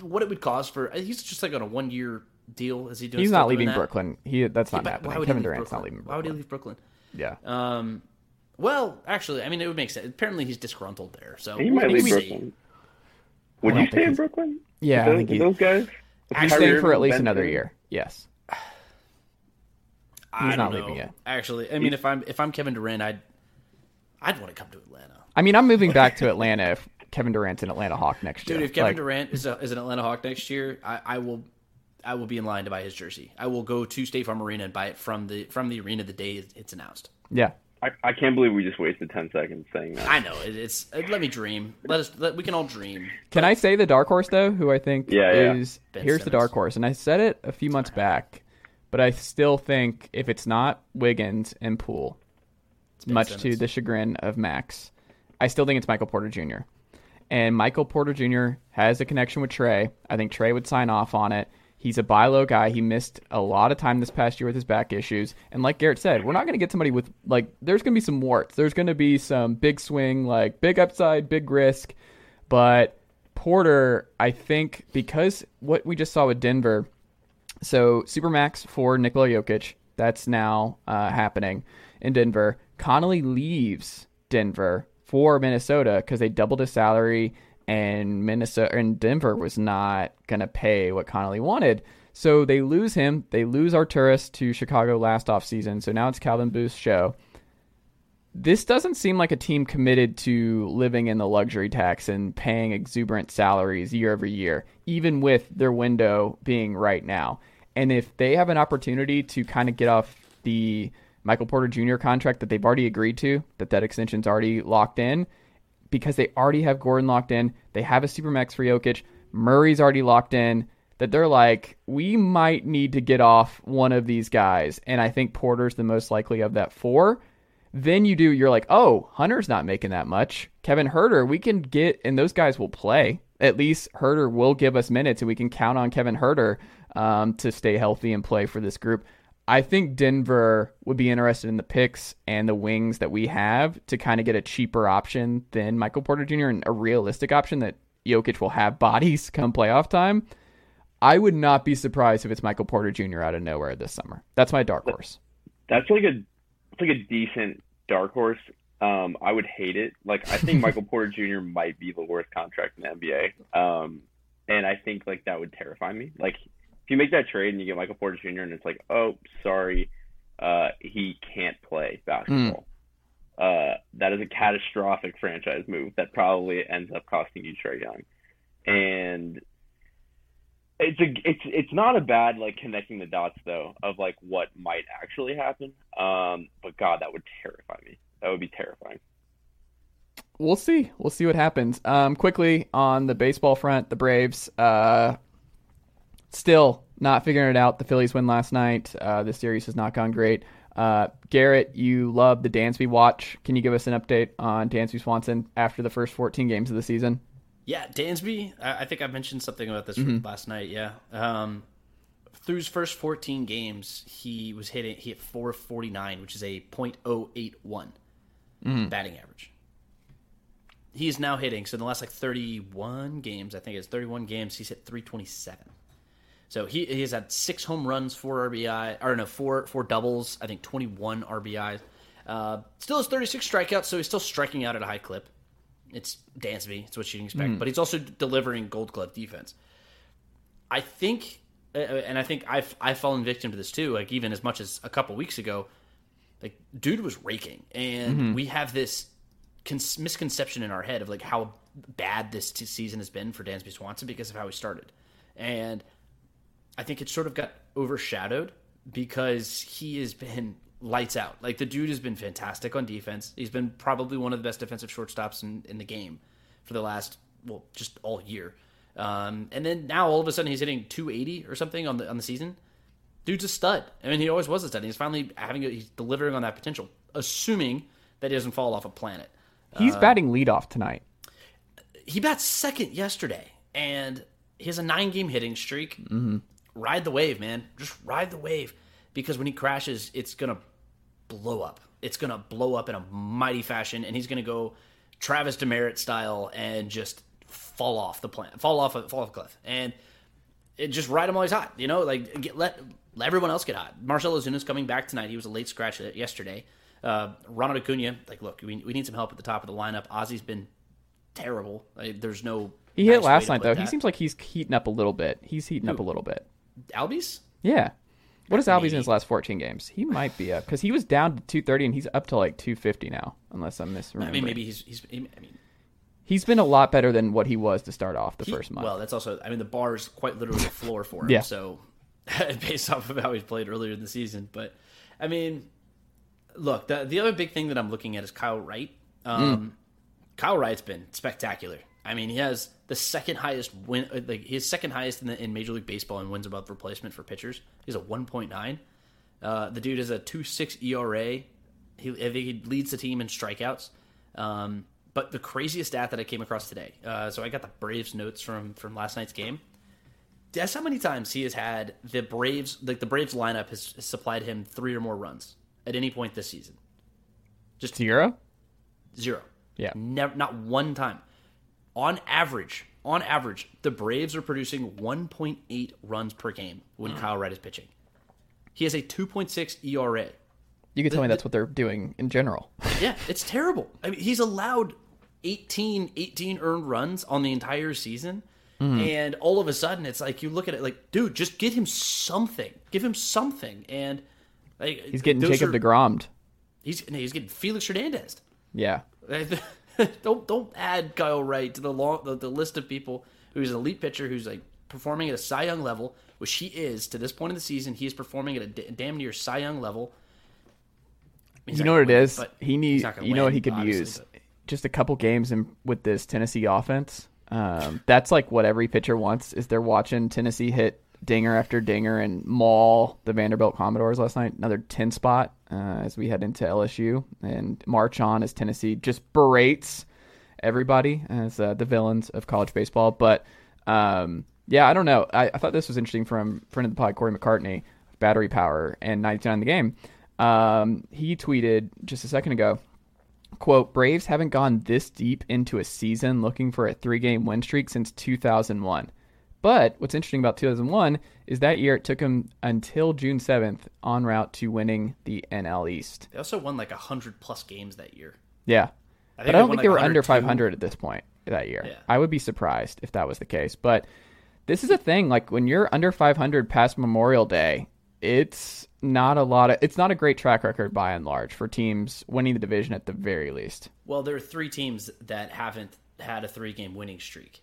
what it would cost for he's just like on a one year deal. Is he doing? He's not leaving that? Brooklyn. He that's not But happening. why would he Kevin leave Durant's not leaving. Brooklyn? Why would he leave Brooklyn? Yeah. Um, well, actually, I mean, it would make sense. Apparently, he's disgruntled there. So He might leave. Brooklyn. Would you stay in Brooklyn? Yeah, With I think he, those guys. With he's staying for at least Ben another year. Yes. I He's don't not leaving yet. Actually, I mean, if I'm if I'm Kevin Durant, I'd I'd want to come to Atlanta. I mean, I'm moving back to Atlanta if Kevin Durant's an Atlanta Hawk next Dude, year. Dude, if Kevin Like, Durant is, a, is an Atlanta Hawk next year, I, I will I will be in line to buy his jersey. I will go to State Farm Arena and buy it from the from the arena the day it's announced. yeah. I, I can't believe we just wasted ten seconds saying that. I know it, it's it, let me dream. Let us let, we can all dream. Can I say the dark horse though? Who I think Yeah, yeah. is Ben here's the dark horse, and I said it a few months back, but I still think if it's not Wiggins and Poole, Ben much to the chagrin of Max, I still think it's Michael Porter Jr. And Michael Porter Jr. has a connection with Trae. I think Trae would sign off on it. He's a buy low guy. He missed a lot of time this past year with his back issues. And like Garrett said, we're not going to get somebody with, like, there's going to be some warts. There's going to be some big swing, like, big upside, big risk. But Porter, I think, because what we just saw with Denver, so Supermax for Nikola Jokic, that's now uh, happening in Denver. Connolly leaves Denver for Minnesota because they doubled his salary, and Minnesota and Denver was not going to pay what Connolly wanted. So they lose him. They lose Arturas to Chicago last offseason. So now it's Calvin Booth's show this doesn't seem like a team committed to living in the luxury tax and paying exuberant salaries year over year, even with their window being right now. And if they have an opportunity to kind of get off the Michael Porter Jr. contract that they've already agreed to, that that extension's already locked in, because they already have Gordon locked in, they have a supermax for Jokic, Murray's already locked in, that they're like, we might need to get off one of these guys. And I think Porter's the most likely of that four. Then you do you're like oh hunter's not making that much. Kevin Huerter we can get and those guys will play. At least Huerter will give us minutes and we can count on kevin Huerter um, to stay healthy and play for this group i think denver would be interested in the picks and the wings that we have to kind of get a cheaper option than michael porter jr and a realistic option that Jokic will have bodies come playoff time i would not be surprised if it's michael porter jr out of nowhere this summer that's my dark horse That's like a it's like a decent dark horse. Um, I would hate it. Like I think Michael Porter Jr. might be the worst contract in the NBA. Um, and I think like that would terrify me. Like if you make that trade and you get Michael Porter Jr. and it's like, oh, sorry, uh, he can't play basketball. Uh, that is a catastrophic franchise move that probably ends up costing you Trae Young. And it's a it's it's not a bad like connecting the dots though of like what might actually happen. Um, but God, that would terrify me. That would be terrifying. we'll see. We'll see what happens. Um, quickly on the baseball front, the Braves uh, still not figuring it out. The Phillies win last night. Uh, the series has not gone great. Uh, Garrett, you love the Dansby watch. Can you give us an update on Dansby Swanson after the first 14 games of the season? Yeah, Dansby. I, I think I mentioned something about this Mm-hmm. last night. Yeah. Um, through his first 14 games, he was hitting he hit 449, which is a .081 Mm-hmm. batting average. He is now hitting. So in the last like 31 games, I think it's 31 games, he's hit 327. So he, he has had six home runs, four RBI, or no, four four doubles. I think 21 RBIs. Uh, still has 36 strikeouts, so he's still striking out at a high clip. It's Dansby. It's what you expect. But he's also delivering Gold Glove defense. I think, uh, and I think I've I've fallen victim to this too. Like even as much as a couple weeks ago, like dude was raking, and we have this con- misconception in our head of like how bad this t- season has been for Dansby Swanson because of how he started, and I think it sort of got overshadowed because he has been lights out. Like the dude has been fantastic on defense. He's been probably one of the best defensive shortstops in, in the game for the last well, just all year. Um, and then now all of a sudden he's hitting 280 or something on the on the season. dude's a stud. I mean, he always was a stud. He's finally having a, he's delivering on that potential, assuming that he doesn't fall off a planet. He's batting leadoff tonight. He bats second yesterday, and he has a nine game hitting streak. Mm-hmm. Ride the wave, man. Just ride the wave, because when he crashes, it's gonna blow up. It's gonna blow up in a mighty fashion, and he's gonna go Travis Demeritte style and just fall off the planet, fall off, a, fall off a cliff, and it just ride him while he's hot. You know, like get, let let everyone else get hot. Marcell Ozuna's coming back tonight. He was a late scratch yesterday. Uh, Ronald Acuna, like, look, we, we need some help at the top of the lineup. Ozzy's been terrible. Like, there's no. He hit nice way last night though. that. He seems like he's heating up a little bit. He's heating up a little bit. Albies. Yeah. What is Albies in his last 14 games? He might be up because he was down to 230 and he's up to like 250 now, unless I'm misremembering. I mean, maybe he's he's. I mean, he's been a lot better than what he was to start off the he- first month. Well, that's also. I mean, the bar is quite literally the floor for him. Yeah. So, based off of how he's played earlier in the season, but I mean, look, the the other big thing that I'm looking at is Kyle Wright. Um, Kyle Wright's been spectacular. I mean, he has the second highest win, uh, like his second highest in the in Major League Baseball in wins above replacement for pitchers. He's a 1.9. Uh, the dude is a 2.6 ERA. He, he leads the team in strikeouts. Um, but the craziest stat that I came across today. Uh, so I got the Braves notes from from last night's game. Guess how many times he has had the Braves, like the Braves lineup has, has supplied him three or more runs at any point this season. Zero? Zero. Yeah. Never, not one time. On average, on average, the Braves are producing 1.8 runs per game when Kyle Wright is pitching. He has a 2.6 ERA. You can tell me that's what they're doing in general. Yeah, it's terrible. I mean, he's allowed 18, 18 earned runs on the entire season. Mm-hmm. And all of a sudden, it's like you look at it like, dude, just get him something. Give him something. And like, He's getting Jacob are- DeGrom. He's he's getting Felix Hernandez. Yeah. don't don't add Kyle Wright to the long the, the list of people who's an elite pitcher who's like performing at a Cy Young level, which he is to this point in the season. He is performing at a d- damn near Cy Young level. He's You know what it win, is? but He needs. You know what he could use? but- Just a couple games in with this Tennessee offense. Um, that's like what every pitcher wants. Is they're watching Tennessee hit dinger after dinger and maul the Vanderbilt Commodores last night. Another ten spot uh, as we head into LSU and march on as Tennessee just berates everybody as uh, the villains of college baseball. But um, yeah, I don't know. I, I thought this was interesting from friend of the pod Cory McCartney, Battery Power and 99 in the game. Um, he tweeted just a second ago quote braves haven't gone this deep into a season looking for a three game win streak since 2001 but what's interesting about 2001 is that year it took them until june 7th en route to winning the nl east They also won like hundred plus games that year. yeah I but i don't think they were under 500 at this point that year Yeah. i would be surprised if that was the case but this is a thing like when you're under 500 past memorial day it's not a lot of it's not a great track record by and large for teams winning the division at the very least Well, there are three teams that haven't had a three game winning streak.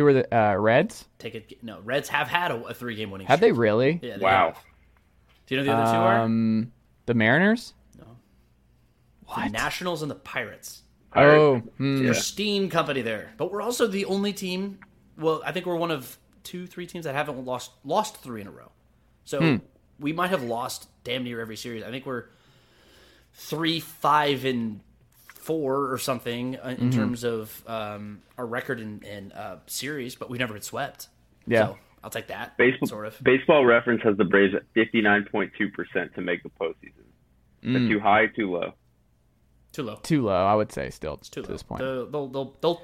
Who are the uh, reds Take it. No, Reds have had a, a three game winning. have they really Yeah, they Wow. have. Do you know who the other two are? Um, the Mariners. The Nationals and the Pirates. Oh, hmm. pristine company there. But we're also the only team. Well, I think we're one of two, three teams that haven't lost lost three in a row. So Hmm. we might have lost damn near every series. I think we're three, five, and four or something uh, in Mm-hmm. terms of um, our record in, in uh, series, but we've never been swept. Yeah. so I'll take that. Baseball, sort of. baseball reference has the Braves at 59.2% to make the postseason. Is that too high, too low? Too low. too low. I would say still Too to low. this point They'll, they'll, they'll, they'll,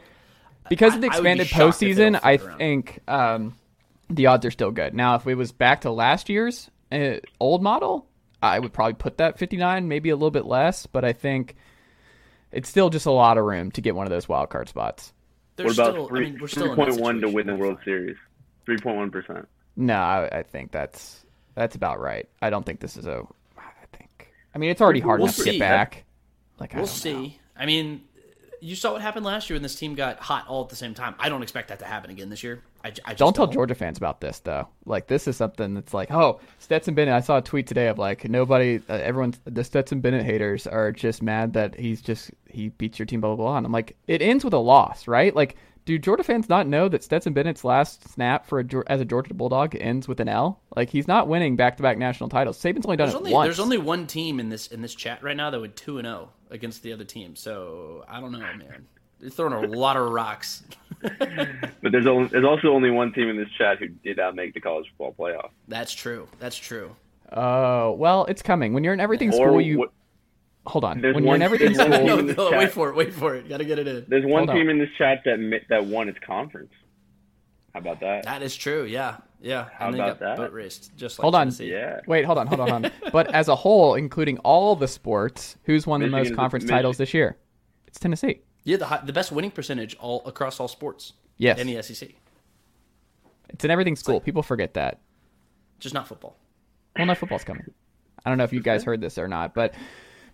because of the I- I be expanded shocked if they postseason. I flip it around. think um, the odds are still good. Now, if it was back to last year's uh, old model, I would probably put that 59, maybe a little bit less, but I think it's still just a lot of room to get one of those wild card spots. they're What about still. three, I mean, we're still in 3.1 to win the We're World fine. Series? 3.1%. No, I, I think that's that's about right. I don't think this is a. I think. I mean, it's already hard We'll enough to see. get back. Like I We'll don't see. know. I mean, you saw what happened last year when this team got hot all at the same time. I don't expect that to happen again this year. I, I Don't tell don't. Georgia fans about this though. Like this is something that's like, oh, Stetson Bennett. I saw a tweet today of like nobody, uh, everyone, the Stetson Bennett haters are just mad that he's just he beats your team, blah blah blah. And I'm like, it ends with a loss, right? Like do Georgia fans not know that Stetson Bennett's last snap for a, as a Georgia Bulldog ends with an L? Like he's not winning back to back national titles. Saban's only done There's it only, once. there's only one team in this in this chat right now that would two and zero against the other team. So I don't know, man. They're throwing a lot of rocks. But there's only, there's also only one team in this chat who did not make the college football playoff. That's true. That's true. Oh well, it's coming. When you're in everything Or school, you what- hold on. There's When you're in one- everything school, team No, in this no, wait for it. Wait for it. Got to get it in. There's one Hold on. team in this chat that that won its conference. How about that? That is true. Yeah, yeah. How and they about got that? boat raced. Just like Hold on. Tennessee. Yeah. wait, hold on, hold on, hold on. but as a whole, including all the sports, who's won the most conference Michi- titles this year? It's Tennessee. Yeah, the hi- the best winning percentage all across all sports. Yes. in the SEC, It's in everything school. People forget that. just not football. Well, no, football's coming. I don't know if you guys heard this or not, but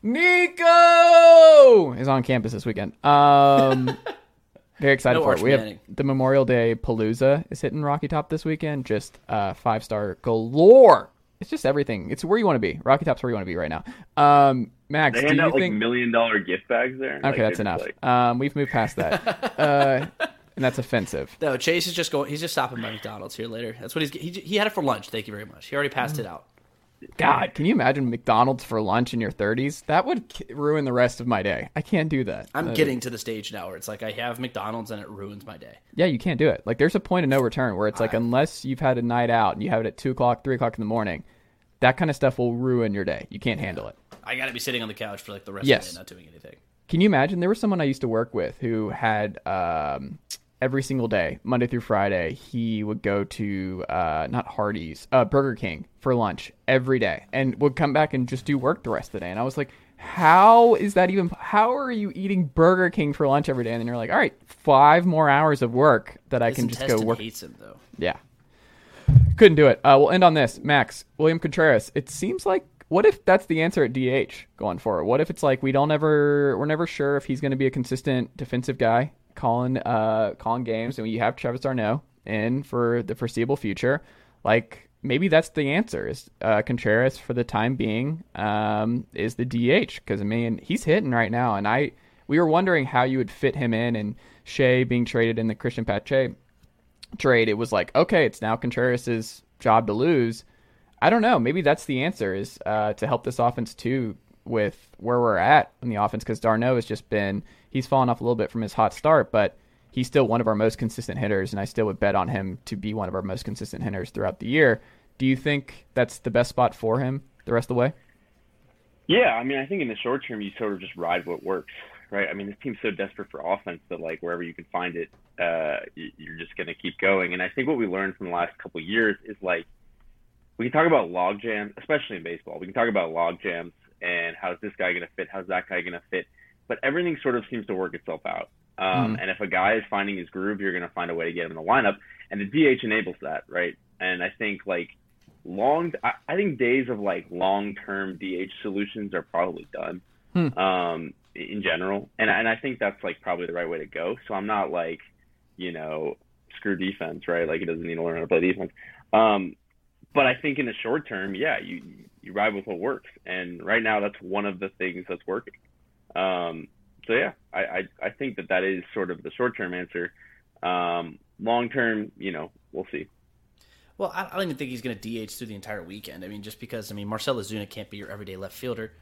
Nico is on campus this weekend. Um, very excited No for it. We have the Memorial Day Palooza is hitting Rocky Top this weekend. Just uh, five star galore. It's just everything. It's where you want to be. Rocky Top's where you want to be right now. Um, Max, They do hand you out like think? million dollar gift bags there. okay, that's enough. Um, we've moved past that, uh, and that's offensive. No, Chase is just going. He's just stopping by McDonald's here later. That's what he's. He, he had it for lunch. Thank you very much. He already passed it out. God, can you imagine McDonald's for lunch in your 30s? That would ruin the rest of my day. I can't do that. I'm Uh, getting to the stage now where it's like I have McDonald's and it ruins my day. Yeah, you can't do it. Like, there's a point of no return where it's like, unless you've had a night out and you have it at two o'clock, three o'clock in the morning, that kind of stuff will ruin your day. You can't handle it. I got to be sitting on the couch for like the rest Yes. of the day, not doing anything. Can you imagine? There was someone I used to work with who had um, every single day, Monday through Friday, he would go to uh, not Hardee's, uh, Burger King for lunch every day, and would come back and just do work the rest of the day. And I was like, how is that even? How are you eating Burger King for lunch every day? And then you're like, all right, five more hours of work that I His can just go work. hates him though. Yeah. Couldn't do it. Uh, we'll end on this. Max, William Contreras. It seems like what if that's the answer at DH going forward? What if it's like we don't ever we're never sure if he's going to be a consistent defensive guy calling uh calling games and you have Travis d'Arnaud in for the foreseeable future. Like maybe that's the answer is uh, Contreras for the time being um, is the DH because I mean he's hitting right now and I we were wondering how you would fit him in and Shea being traded in the Cristian Pache trade, it was like, okay, it's now Contreras' job to lose. I don't know. Maybe that's the answer is uh, to help this offense too with where we're at in the offense because d'Arnaud has just been he's fallen off a little bit from his hot start, but he's still one of our most consistent hitters, and I still would bet on him to be one of our most consistent hitters throughout the year. Do you think that's the best spot for him the rest of the way? Yeah, I mean, I think in the short term, you sort of just ride what works, right? I mean, this team's so desperate for offense that like wherever you can find it, uh, you're just going to keep going. And I think what we learned from the last couple years is like we can talk about log jams, especially in baseball. We can talk about log jams and how's this guy going to fit, how's that guy going to fit, but everything sort of seems to work itself out. Um, And if a guy is finding his groove, you're going to find a way to get him in the lineup, and the DH enables that, right? And I think like long, I, I think days of like long-term DH solutions are probably done Hmm. um, in general, and and I think that's like probably the right way to go. So I'm not like, you know, screw defense, right? Like he doesn't need to learn how to play defense. Um, but I think in the short term, yeah, you you ride with what works, and right now that's one of the things that's working. Um, so yeah, I, I I think that that is sort of the short term answer. Um, long term, you know, we'll see. Well, I, I don't even think he's going to DH through the entire weekend. I mean, just because I mean Marcell Ozuna can't be your everyday left fielder.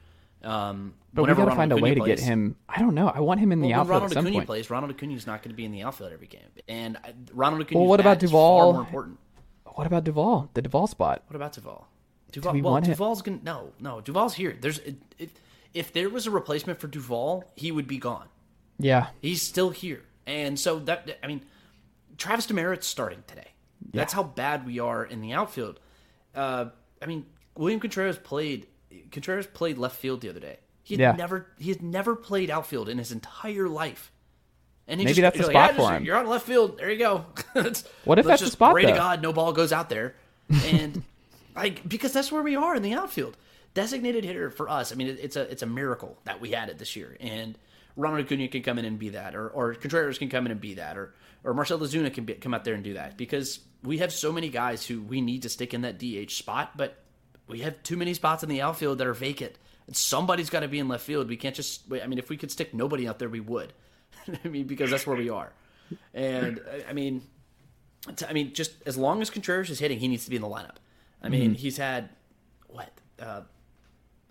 Um, But we whenever got to Ronald find a way Acuna to get him. I don't know. I want him in the Well, when outfield Ronald at some Acuna point. plays, Ronald Acuna is not going to be in the outfield every game, and I, Ronald Acuna. Well, what about Far Duvall? more important. What about Duvall? The Duvall spot. What about Duvall? Duvall. we well, him? Duvall's gonna no, no. Duvall's here. There's it, it, if there was a replacement for Duvall, he would be gone. Yeah. He's still here, and so that I mean, Travis Demeritte's starting today. That's how bad we are in the outfield. Uh, I mean, William Contreras played. Contreras played left field the other day. He had Yeah. never he had never played outfield in his entire life. And Maybe just, that's the you're spot like, "Ah, for just- him." You're on left field. There you go. What if that's the spot, Pray to? God, no ball goes out there, and like because that's where we are in the outfield. Designated hitter for us. I mean, it, it's a it's a miracle that we had it this year, and Ronald Acuna can come in and be that, or or Contreras can come in and be that, or or Marcell Ozuna can be, come out there and do that because we have so many guys who we need to stick in that DH spot, but we have too many spots in the outfield that are vacant. And somebody's got to be in left field. We can't just. I mean, if we could stick nobody out there, we would. I mean, because that's where we are. And I mean, I mean, just as long as Contreras is hitting, he needs to be in the lineup. I mean, mm-hmm. he's had what? Uh,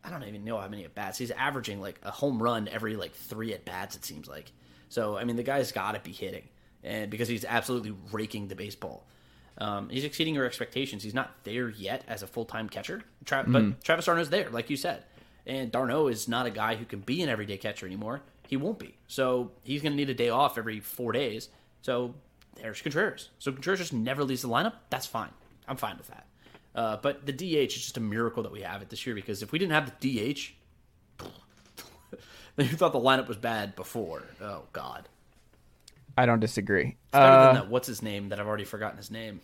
I don't even know how many at bats. He's averaging like a home run every like three at bats. It seems like. So I mean, the guy's got to be hitting, and because he's absolutely raking the baseball. Um, he's exceeding your expectations. He's not there yet as a full time catcher, Tra- mm-hmm. but Travis d'Arnaud's there, like you said. And d'Arnaud is not a guy who can be an everyday catcher anymore. He won't be. So he's going to need a day off every four days. So there's Contreras. So Contreras just never leaves the lineup. That's fine. I'm fine with that. Uh, but the DH is just a miracle that we have it this year because if we didn't have the DH, then you thought the lineup was bad before. Oh God. I don't disagree. It's better uh, than that. What's his name? That I've already forgotten his name.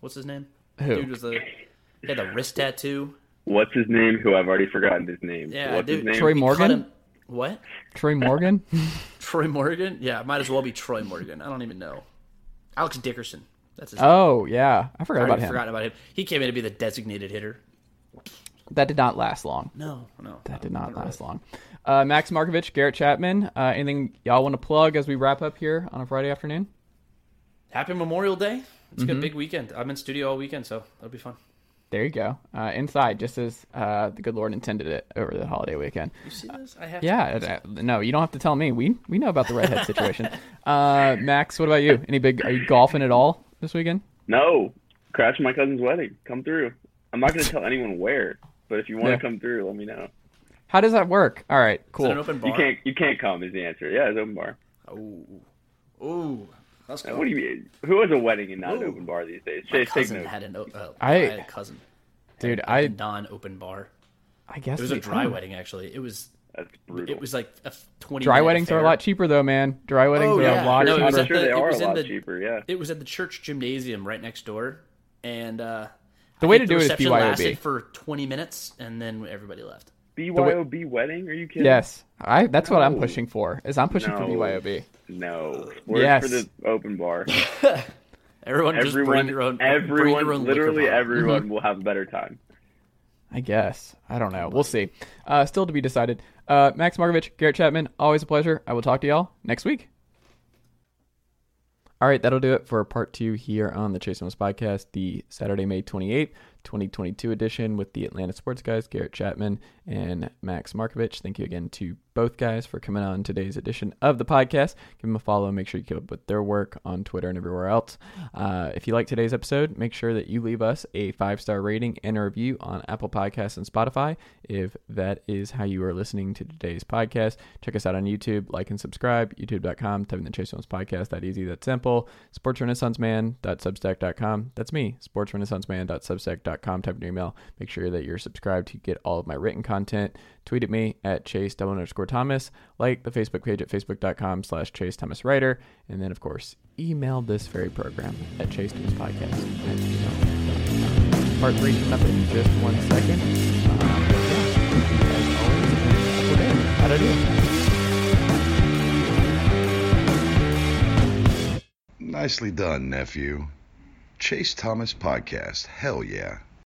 What's his name? Who? Dude was the he had the wrist tattoo. What's his name? Who I've already forgotten his name. Yeah, What's dude, his name? Troy Morgan. What? Troy Morgan. Troy Morgan. Yeah, might as well be Troy Morgan. I don't even know. Alex Dickerson. That's his oh name. yeah, I forgot I about him. Forgot about him. He came in to be the designated hitter. That did not last long. No, no, that did not last long. Uh, Max Marcovitch, Garrett Chapman. Uh, anything y'all want to plug as we wrap up here on a Friday afternoon? Happy Memorial Day. It's mm-hmm. a big weekend. I'm in studio all weekend, so it'll be fun. There you go. Uh, inside, just as uh, the good Lord intended it over the holiday weekend. You see this? I have. yeah. no, you don't have to tell me. We we know about the redhead situation. uh, Max, what about you? Any big? Are you golfing at all this weekend? No. Crashing my cousin's wedding. Come through. I'm not going to tell anyone where, but if you want to yeah. come through, let me know. How does that work? All right, cool. an open bar? You can't. You can't come. Is the answer? Yeah, it's open bar. Oh. Ooh. Let's go. What do you mean? Who has a wedding and not Ooh. an open bar these days? My Chase, cousin had an. Uh, I, I, had a cousin. Dude, I non-open bar. I guess it was a dry wedding. Actually, it was. That's brutal. It was like a twenty. Dry weddings affair. are a lot cheaper, though, man. Dry weddings oh, yeah. are a lot no, cheaper. I'm sure the, they are a lot the, cheaper. Yeah. It was at the church gymnasium right next door, and uh, the way to do it is BYOB. Lasted for twenty minutes, and then everybody left. BYOB way, wedding? Are you kidding? Yes, I. That's no. what I'm pushing for. Is I'm pushing no. for BYOB. No, we're yes. for the open bar. everyone, everyone, just bring your own. Everyone, your own literally everyone mm-hmm. will have a better time. I guess. I don't know. We'll see. Uh, still to be decided. Uh, Max Marcovitch, Garrett Chapman, always a pleasure. I will talk to y'all next week. All right, that'll do it for part two here on the Chase Thomas podcast, the Saturday, May 28th. 2022 edition with the Atlanta Sports Guys, Garrett Chapman and Max Marcovitch. Thank you again to both guys for coming on today's edition of the podcast. Give them a follow. Make sure you keep up with their work on Twitter and everywhere else. Uh, if you like today's episode, make sure that you leave us a five star rating and a review on Apple Podcasts and Spotify. If that is how you are listening to today's podcast, check us out on YouTube. Like and subscribe. YouTube.com. Type in the Chase Thomas podcast. That easy. That simple. sports renaissance SportsRenaissanceMan.substack.com. That's me. SportsRenaissanceMan.substack.com. Type in your email. Make sure that you're subscribed to get all of my written content. Tweet at me at Chase double underscore Thomas. Like the Facebook page at facebook.com slash Chase Thomas Writer. And then, of course, email this very program at Chase Thomas Podcast Part three coming up in just one second. Uh, yeah, as how do. Nicely done, nephew. Chase Thomas Podcast. Hell yeah.